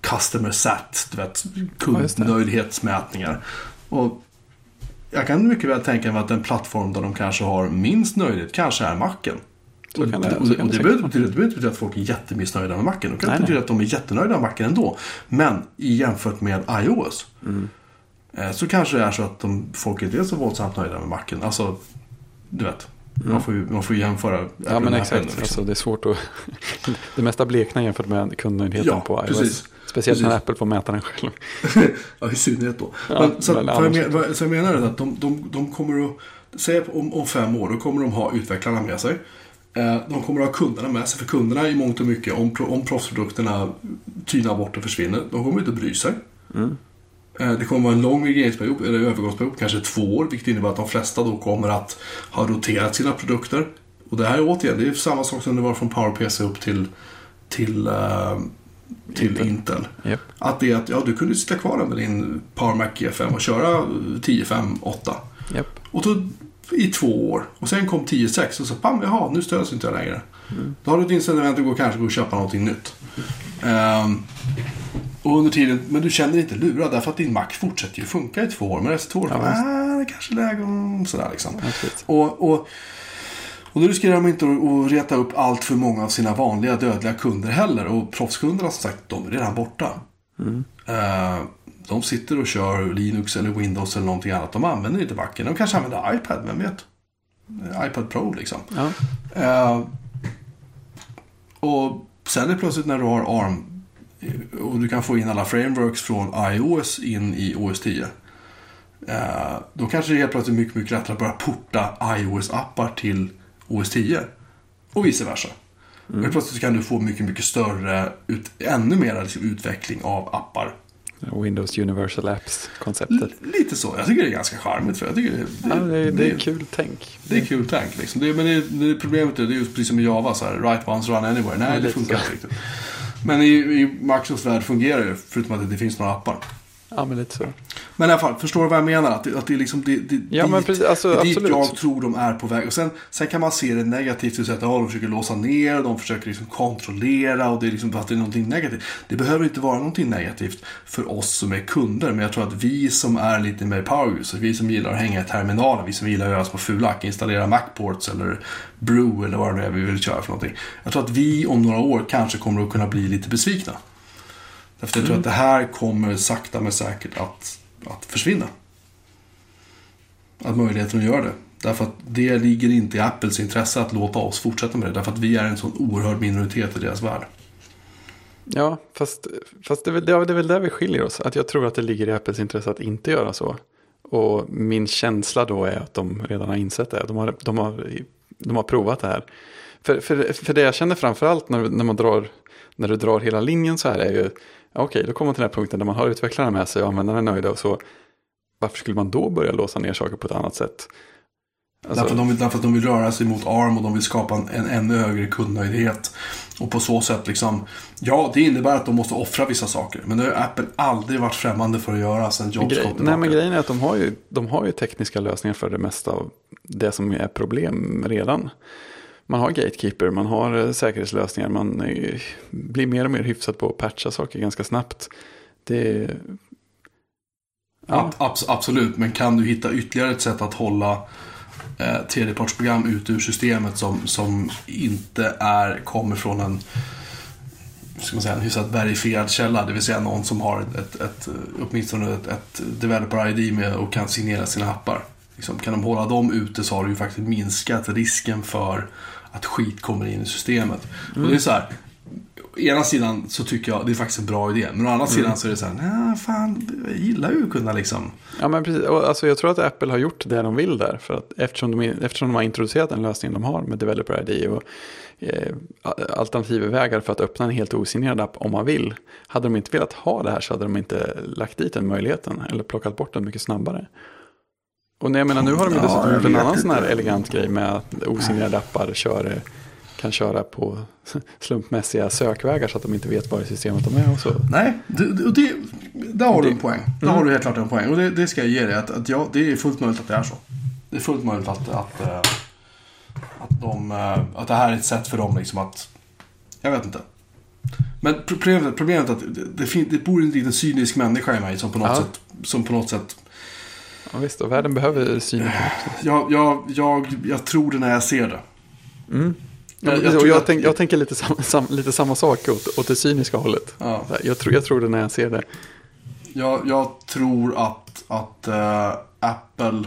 customer sat, du vet, kundnöjdhetsmätningar. Och jag kan mycket väl tänka mig att en plattform där de kanske har minst nöjdhet kanske är Macen. Så Och, det- och, och, behöver inte betyda- inte betyda att folk är jättemissnöjda med Macen. Det kan Nej, betyda nej. att de är jättenöjda med Macen ändå. Men jämfört med iOS. Mm. eh, Så kanske det är så att de, folk inte är så våldsamt nöjda med Macen. Alltså, du vet. Man får ju man får jämföra. Mm. Ja, men exakt. Liksom. Alltså, det är svårt att... det mesta bleknar jämfört med kundnöjdheten Ja, på iOS. precis. Speciellt när Precis. Apple får mäta den själv. Ja, i synnerhet då. Ja, men, så, att, jag, men, så jag menar är att de, de, de kommer att, säg om, om fem år, då kommer de ha utvecklarna med sig. Eh, De kommer att ha kunderna med sig, för kunderna i mångt och mycket, om, om proffsprodukterna tynar bort och försvinner, de kommer inte att bry sig. Mm. Eh, Det kommer vara en lång regleringsperiod, eller övergångsperiod, kanske två år, vilket innebär att de flesta då kommer att ha roterat sina produkter. Och det här är återigen, det är samma sak som det var från PowerPC upp till, till, eh, till Intel. Intel. Japp. Att det är att ja, du kunde sitta kvar med din Power Mac G5 och köra 10.5, 8. Japp. Och då i två år. Och sen kom 10.6 och så pam, jaha, nu stöds inte jag längre. Då har du ett incitament att gå, kanske gå och köpa någonting nytt. Ehm, och under tiden, men du känner dig inte lurad därför att din Mac fortsätter ju funka i två år. Men efter två år, Ja, ja, visst. ah, det kanske är läge om sådär liksom. Och, och, och då riskerar de inte att, reta upp allt för många av sina vanliga dödliga kunder heller. Och proffskunderna som sagt, de är redan borta. Mm. Eh, de sitter och kör Linux eller Windows eller någonting annat. De använder inte Macen. De kanske använder iPad, vem vet? Eh, iPad Pro liksom. Ja. Eh, och sen är plötsligt när du har ARM och du kan få in alla frameworks från iOS in i OS 10. Eh, då kanske det är helt plötsligt mycket, mycket lättare att börja porta iOS-appar till OS 10. Och vice versa. Och helt plötsligt kan du få mycket, mycket större, ut, ännu mer liksom, utveckling av appar. Windows Universal Apps-konceptet. Lite så. Jag tycker det är ganska charmigt. För jag tycker det, det, Ja, det, är- det är kul tänk. Det är kul tank liksom. Det, men det, problemet är, det är just precis som i Java, så här, write once, run anywhere. Nej, Ja, det funkar inte riktigt. Men i, i Microsofts värld fungerar det, förutom att det finns några appar. Ja, men lite så. Men i alla fall, förstår du vad jag menar? Att det, att det är liksom det, det, Ja, men precis, alltså, det dit jag tror de är på väg. Och sen, sen kan man se det negativt, till att ja, de försöker låsa ner, de försöker liksom kontrollera och det är liksom att det är någonting negativt. Det behöver inte vara någonting negativt för oss som är kunder, men jag tror att vi som är lite mer power users, vi som gillar att hänga i terminalen, vi som gillar att göra små fulack, installera Macports eller Brew eller vad det nu är vi vill köra för någonting. Jag tror att vi om några år kanske kommer att kunna bli lite besvikna. Därför jag tror att det här kommer sakta men säkert att, att försvinna. Att möjligheten att göra det. Därför att det ligger inte i Apples intresse att låta oss fortsätta med det. Därför att vi är en sån oerhörd minoritet i deras värld. Ja, fast, fast det, är väl, det är väl där vi skiljer oss. Att jag tror att det ligger i Apples intresse att inte göra så. Och min känsla då är att de redan har insett det. De har, de har, de har provat det här. För, för, för det jag känner framförallt när, när man drar, när du drar hela linjen så här är ju, okej, då kommer man till den här punkten där man har utvecklarna med sig och användarna är nöjda och så. Varför skulle man då börja låsa ner saker på ett annat sätt? Alltså, Därför, de vill, därför att de vill röra sig mot ARM och de vill skapa en, en ännu högre kundnöjdhet. Och på så sätt liksom, ja det innebär att de måste offra vissa saker. Men det har Apple aldrig varit främmande för att göra sedan Jobs Grej, kom nej, tillbaka. men grejen är att de har, ju, de har ju tekniska lösningar för det mesta av det som är problem redan. Man har gatekeeper, man har eh, säkerhetslösningar, man eh, blir mer och mer hyfsat på att patcha saker ganska snabbt. Det, ja, abs- absolut, men kan du hitta ytterligare ett sätt att hålla eh, tredjepartsprogram ut ur systemet som, som inte är, kommer från en ska man säga, en hyfsat verifierad källa, det vill säga någon som har ett, ett, ett, åtminstone ett, ett developer-ID med och kan signera sina appar. Liksom, kan de hålla dem ute så har du ju faktiskt minskat risken för att skit kommer in i systemet. Och det är så här, å ena sidan så tycker jag det är faktiskt en bra idé. Men å andra sidan så är det så här, nej fan, jag gillar ju att kunna liksom. Ja, men precis. Och, alltså, jag tror att Apple har gjort det de vill där. För att eftersom, de, eftersom de har introducerat den lösning de har med Developer ID och eh, alternativvägar för att öppna en helt osignerad app om man vill. Hade de inte velat ha det här så hade de inte lagt dit den möjligheten eller plockat bort den mycket snabbare. Och jag menar, nu har de ju Ja, dessutom gjort en vet annan sån här elegant grej med att osignerade appar kör, kan köra på slumpmässiga sökvägar så att de inte vet var i systemet de är och så. Nej, och det, där har du en poäng. Där har du helt klart en poäng. Och det, det ska jag ge dig. Att, att ja, det är fullt möjligt att det är så. Det är fullt möjligt att, att, eh, att, de, eh, att det här är ett sätt för dem liksom att... Jag vet inte. Men problemet, problemet är att det, det, det bor en liten cynisk människa i mig som på något Ja. sätt... Som på något sätt Ja, visst, och världen behöver synen. jag, jag, jag, jag tror det när jag ser det. Mm. Jag- Ja, jag jag, jag, tänk, jag tänker lite, sam, sam, lite samma sak åt, åt det cyniska hållet. Ja. Jag, tror, jag tror det när jag ser det. Jag, tror att, att eh, Apple...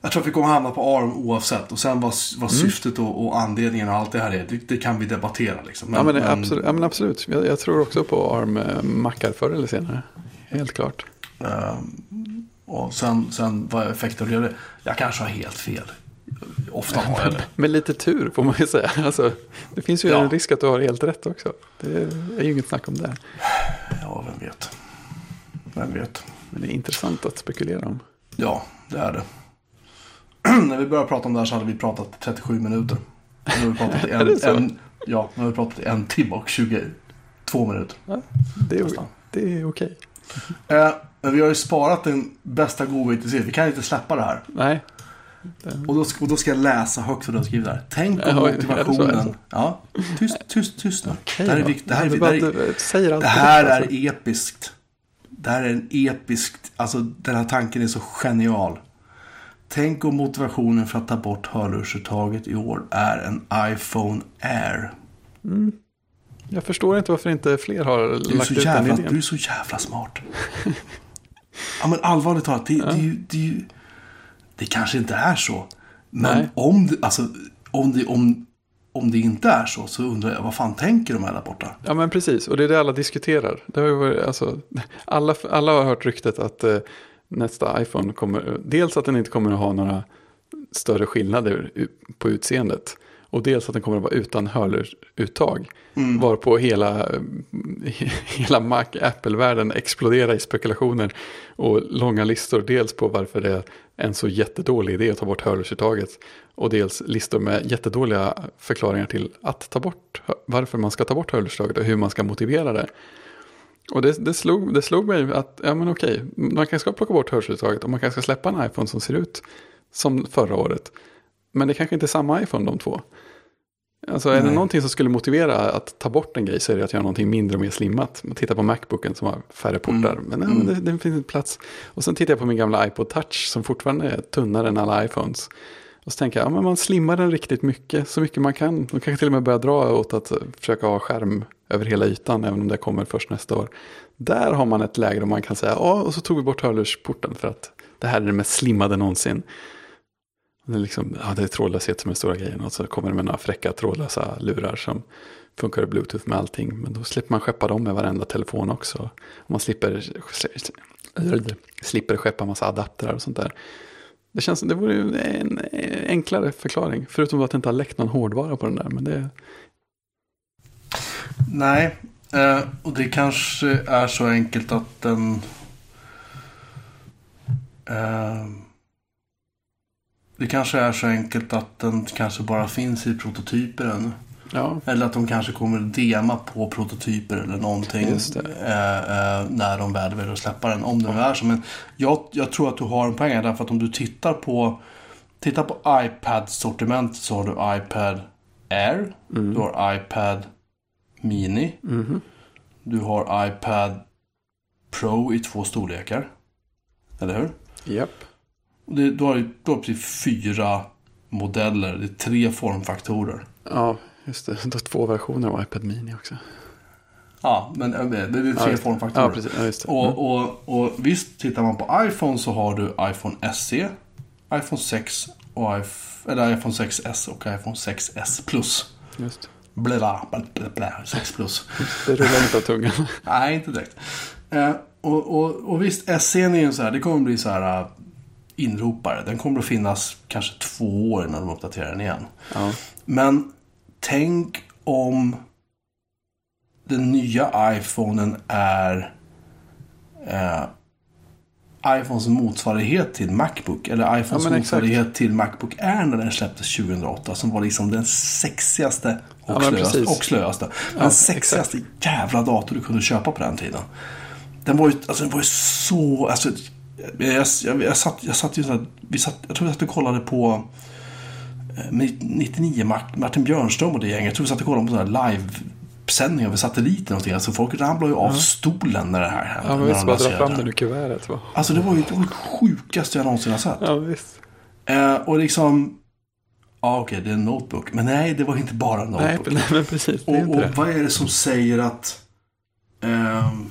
Jag tror att vi kommer hamna på ARM oavsett. Och sen vad, vad Mm. syftet och, och anledningen och allt det här är, det, det kan vi debattera. Liksom. ja, men, Absolut, ja, men absolut. Jag, tror också på ARM-mackar förr eller senare. Helt klart. ehm, och sen, sen vad effekten blev det. Jag kanske har helt fel. Ofta har jag det. Med lite tur får man ju säga. Alltså, det finns ju Ja. en risk att du har helt rätt också. Det är ju inget snack om det. Ja, vem vet. Vem vet. Men det är intressant att spekulera om. Ja, det är det. När vi började prata om det här så hade vi pratat 37 minuter. Nu har vi pratat en, en, ja, nu har vi pratat en timme och 22 minuter. Det är, Nästan. det är okej. Eh, men vi har ju sparat den bästa godbiten till Vi kan inte släppa det här. Nej, Och då, och då ska jag läsa högt vad du har skrivit där. Tänk om motivationen. Ja, tyst, tyst, tyst nu. okej det här är viktigt. Det här är, det här är, det här alltså. är episkt. Det här är en episk, alltså den här tanken är så genial. Tänk om motivationen för att ta bort hörlursuttaget i år är en iPhone Air. Jag förstår inte varför inte fler har lagt ut den idén. du är så jävla smart. ja men allvarligt talat, det, det, ju- det, är ju- det kanske inte är så. Men Nej. om det, alltså, om, det, om, om det inte är så, så undrar jag vad fan tänker de här där borta? Ja men precis, och det är det alla diskuterar. Det har varit, alltså, alla, alla har hört ryktet att eh, nästa iPhone kommer, dels att den inte kommer att ha några större skillnader på utseendet. Och dels att den kommer att vara utan hörluruttag. Mm. Varpå hela, hela Mac, Apple-världen exploderar i spekulationer och långa listor. Dels på varför det är en så jättedålig idé att ta bort hörlursuttaget. Och dels listor med jättedåliga förklaringar till att ta bort, varför man ska ta bort hörlursuttaget och hur man ska motivera det. Och det, det, slog, det slog mig att, ja men okej, man kanske ska plocka bort hörlursuttaget och man kanske ska släppa en iPhone som ser ut som förra året. Men det kanske inte är samma iPhone de två. Alltså är det Nej. någonting som skulle motivera att ta bort en grej så är det att göra någonting mindre och mer slimmat. Man tittar på Macbooken som har färre portar. Mm. Men, ja, men det, det finns en plats. Och sen tittar jag på min gamla iPod Touch som fortfarande är tunnare än alla iPhones. Och så tänker jag, ja, men man slimmar den riktigt mycket, så mycket man kan. Man kanske till och med börjar dra åt att försöka ha skärm över hela ytan, även om det kommer först nästa år. Där har man ett läge där man kan säga, ja, och så tog vi bort hörlursporten för att det här är det mest slimmade någonsin. Det är, liksom, ja, det är trådlöshet som är stora grejen och så kommer det med några fräcka trådlösa lurar som funkar i bluetooth med allting. Men då slipper man skeppa dem med varenda telefon också. Och man slipper, slipper skeppa massa adaptrar och sånt där. Det känns som det vore en enklare förklaring. Förutom att det inte har läckt någon hårdvara på den där. Men det, Nej, eh, och det kanske är så enkelt att den... Eh, det kanske är så enkelt att den kanske bara finns i prototyper ännu. ja, Eller att de kanske kommer dema på prototyper eller någonting. Eh, eh, när de väl väljer att släppa den. Om det nu är så. Men jag, jag tror att du har en poäng här, Därför att om du tittar på, tittar på iPad-sortimentet så har du iPad Air. Du har iPad Mini. mhm, Du har iPad Pro i två storlekar. Eller hur? japp. Och det, har du då har du precis fyra modeller. Det är tre formfaktorer. Ja, just det. Det är två versioner av iPad Mini också. Ja, men eh, det är tre Ja, formfaktorer. Ja, precis. Ja, just det. Mm. Och, och, och visst, tittar man på iPhone så har du iPhone SE, iPhone 6 och eller iPhone 6S och iPhone 6S Plus. Just. bla bla bla, bla 6 plus. Det rullar inte av tungan. Nej, inte direkt. Eh, och, och, och visst, SC'n är ju så här, det kommer bli så här uh, inropare. Den kommer att finnas kanske två år innan de uppdaterar den igen. Ja. Men tänk om den nya iPhonen är eh, iPhones motsvarighet till Macbook. Eller iPhones Ja, exakt. motsvarighet till Macbook Air när den släpptes 2008. Som var liksom den sexigaste och, Ja, slöaste, och slöaste. Den Ja, sexigaste jävla dator du kunde köpa på den tiden. Den var ju, alltså, den var ju så... Alltså, jag, jag, jag, satt, jag satt ju så här, vi satt, jag tror vi satt och kollade på eh, 99 Mart- Martin Björnström och det gänget. Jag tror vi satt och kollade på sådana här livesändningar över satelliten. och någonting. Alltså folk ramlade ju av stolen när det här hände. Ja, men visst, bara dra fram den ur kuvertet. Va? Alltså det var ju det, var det sjukaste jag någonsin har sett. Ja, visst. Eh, och liksom... Ja, okej, det är en notebook. Men nej, det var inte bara en notebook. nej, men precis. Det är Och, och vad är det som säger att... ehm,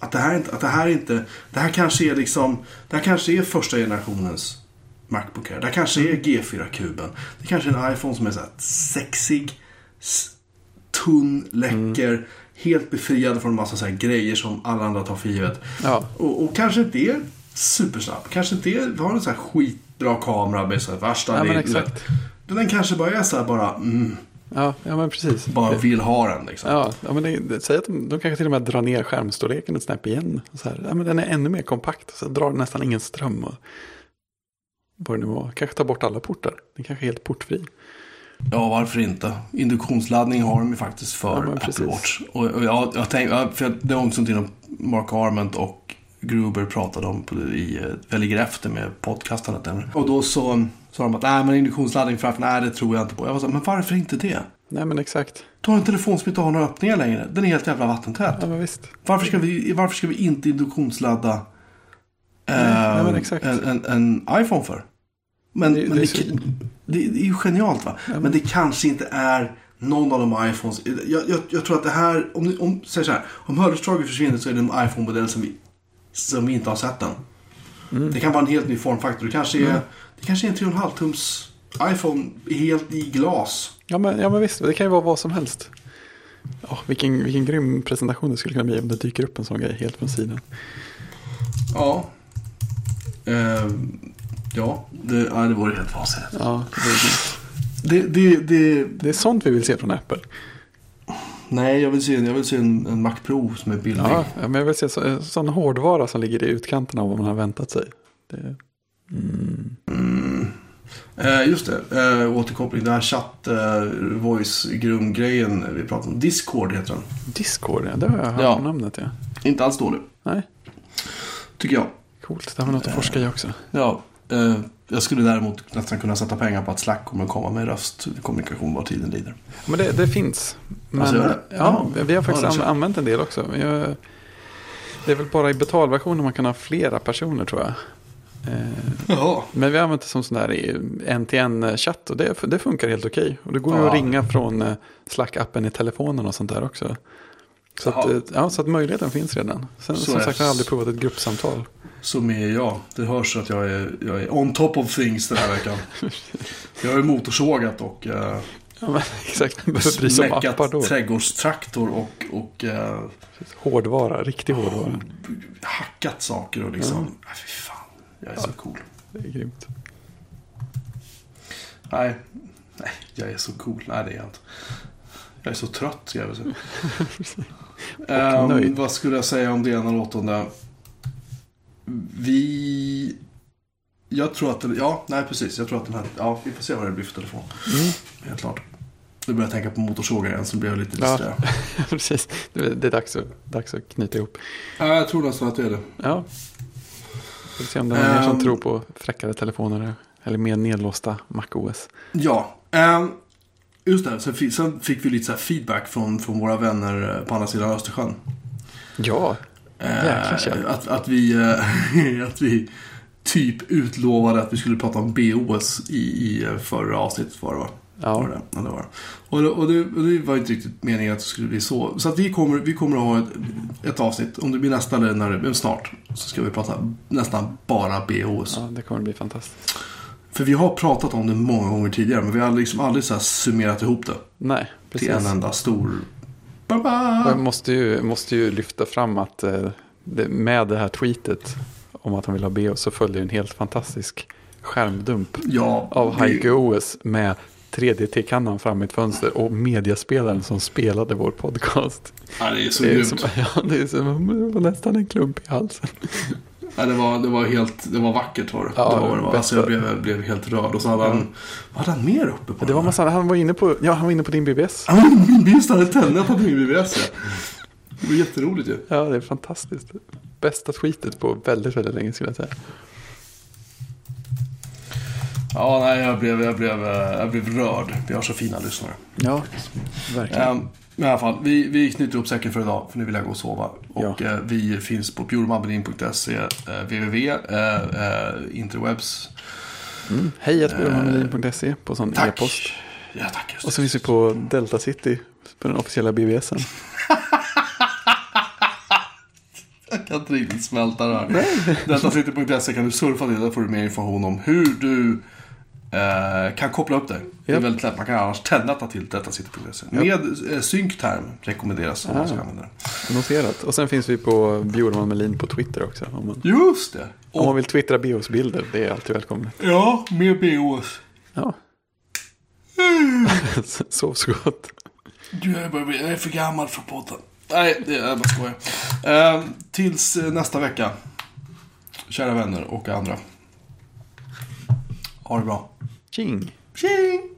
att det här inte... Att det här inte... Det här kanske är liksom... Det här kanske är första generationens Macbook Air. Det här kanske är G4-kuben. Det kanske är en iPhone som är så här sexig, tunn, läcker. Helt befriad från en massa så här grejer som alla andra tar för givet. Ja, Och, och kanske inte är supersnabb. Kanske inte är, har en så här skitbra kamera med så här värsta ja men exakt. Den kanske bara är så här bara, mm, Ja, ja men precis. bara vill ha den liksom. Ja, ja men det, det, säg att de, de kanske till och med drar ner skärmstorleken ett snäpp igen. Så här, ja, men den är ännu mer kompakt. Så drar nästan ingen ström. Och, vad det nu var. Kanske tar bort alla portar. Den kanske är helt portfri. Ja, varför inte? Induktionsladdning har de ju faktiskt för Ja, Apple. Watch. Och, och jag, jag tänkte, för det var också någonting Mark Arment och Gruber pratade om på, i eh, Jag ligger efter med podcastandet. Och då så sa de att nej men induktionsladdning framför, nej det tror jag inte på. Jag var så här, men varför inte det? Nej men exakt. Du har en telefon som inte har några öppningar längre. Den är helt jävla vattentät. Ja men visst. Varför ska vi, varför ska vi inte induktionsladda eh, nej, men exakt. en, en, en iPhone för? Men, Det- det, det men är det, så- det, det är ju genialt va? Men det kanske inte är någon av de iPhones. Jag, jag, jag tror att det här, om, ni- om, säg så här, om hörlurssdraget försvinner så är det en iPhone-modell som vi, som vi inte har sett än. Mm. Det kan vara en helt ny formfaktor. Det kanske är, det kanske är en 3,5 tums iPhone helt i glas. Ja men, ja men visst, det kan ju vara vad som helst. Ja, vilken, vilken grym presentation det skulle kunna bli om det dyker upp en sån grej helt från sidan. Ja. Eh, ja, det, ja, det vore helt vansinnigt. Ja, det. Det, det, det, det är sånt vi vill se från Apple. nej, jag vill se, jag vill se en, en Mac Pro som är billig. Ja, ja, men jag vill se så, sån hårdvara som ligger i utkanten av vad man har väntat sig. Det, Eh, just det, eh, återkoppling. Den här chatt, eh, voice, grumgrejen vi pratade om. Discord heter den. Discord, ja, det har jag hört Ja. namnet ja. Inte alls dålig, Nej, tycker jag. coolt. Det har vi något att forska i också. Ja, eh, jag skulle däremot nästan kunna sätta pengar på att Slack kommer att komma med röstkommunikation vad tiden lider. Men det, det finns. Men, Alltså, det? ja, Ja. vi har faktiskt Ja, använt en del också. Jag, det är väl bara i betalversionen man kan ha flera personer tror jag. Eh, Jaha. Men vi har använt det som sån där i en-till-en-chatt och det, det funkar helt okej. Och det går Ja. att ringa från eh, Slack-appen i telefonen och sånt där också. Så att, eh, ja, så att möjligheten finns redan. Sen, Så som sagt, jag har aldrig provat ett gruppsamtal. Som är jag. Det hörs att jag är, jag är on top of things den här veckan. jag har ju motorsågat och eh, Ja, men, exakt, smäckat trädgårdstraktor och, och eh, Hårdvara, riktig hårdvara. hackat saker och liksom. Fy fan. Jag är så cool. Det är grymt. Nej, nej, jag är så cool. Nej, det är jag inte. Jag är så trött, ska jag väl säga. Nöjd. vad skulle jag säga om det ena eller åttonde? Vi... Jag tror att... den- Ja, nej precis. Jag tror att den här... Ja, vi får se vad det blir för telefon. Mm. Helt klart. Nu börjar jag tänka på motorsågar igen, så blir jag lite Ja. disträ. Precis, det, det är dags att, dags att knyta ihop. Ja, jag tror nästan att det är det. Ja. Får se om det är någon mer som Ehm. tror på fräckare telefoner eller mer nedlåsta MacOS. Ja. ehm, just det, sen fick, sen fick vi lite så feedback från, från våra vänner eh, på andra sidan Östersjön. Ja, Jäkla Eh, käft. att, att, vi, eh, att vi typ utlovade att vi skulle prata om BOS i, i eh, förra avsnittet var det va? Ja. Var det? Ja, det var. Och, det, och, det, och det var inte riktigt meningen att det skulle bli så. Så att vi kommer, vi kommer att ha ett, ett avsnitt, om det blir nästa eller när det, snart, så ska vi prata nästan bara BOS. ja, det kommer bli fantastiskt. För vi har pratat om det många gånger tidigare. Men vi har liksom aldrig så summerat ihop det. Nej, Till precis. en enda stor... Jag måste ju, måste ju lyfta fram att eh, det, med det här tweetet om att han vill ha BO så följer en helt fantastisk skärmdump Ja, av Heike OS med 3D-T-kannan fram i ett fönster och mediaspelaren som spelade vår podcast. Ja, det är så Det är, grymt. som, ja, det är som det var nästan en klump i halsen. Ja, det, var, det var helt, det var vackert var det. Ja, det var, det var. Alltså, jag blev, blev helt rörd. Och så hade han, vad hade han mer uppe på? Det var massa, han var inne på, ja, han var inne på din BBS. Han min bil hade tändningar på min BBS. Ja. Det var jätteroligt ju. Ja, det är fantastiskt. Bästa tweetet på väldigt, väldigt länge skulle jag säga. Ja, nej, jag blev, jag blev, eh, jag blev rörd. Vi har så fina lyssnare. Ja, verkligen. Um, i alla fall, vi, vi knyter ihop säcken för idag, för nu vill jag gå och sova. Och Ja. eh, vi finns på puremabelin.se, eh, www, eh, eh, interwebs. Mm. Hej att björnhamelin.se på sån e-post. Ja, tack. Just Och så finns vi på Delta City på den officiella BBSen. Jag kan inte riktigt smälta det här. Datacity.se kan du surfa till. Där får du mer information om hur du eh, kan koppla upp dig. Det är väldigt lätt. Man kan annars tändata till datacity.se. Med eh, synkterm rekommenderas om man ska använda det. Noterat. Och sen finns vi på Bjurman Melin på Twitter också. Om man, Just det. om man Och, vill twittra biosbilder, det är alltid välkommet. ja, med BOS. Ja. Sov så gott. Du jag börjar jag är för gammal för podden. Nej, det är jag bara skojar. Eh, tills eh, nästa vecka. Kära vänner och andra. Ha det bra. Tchim. Tchim.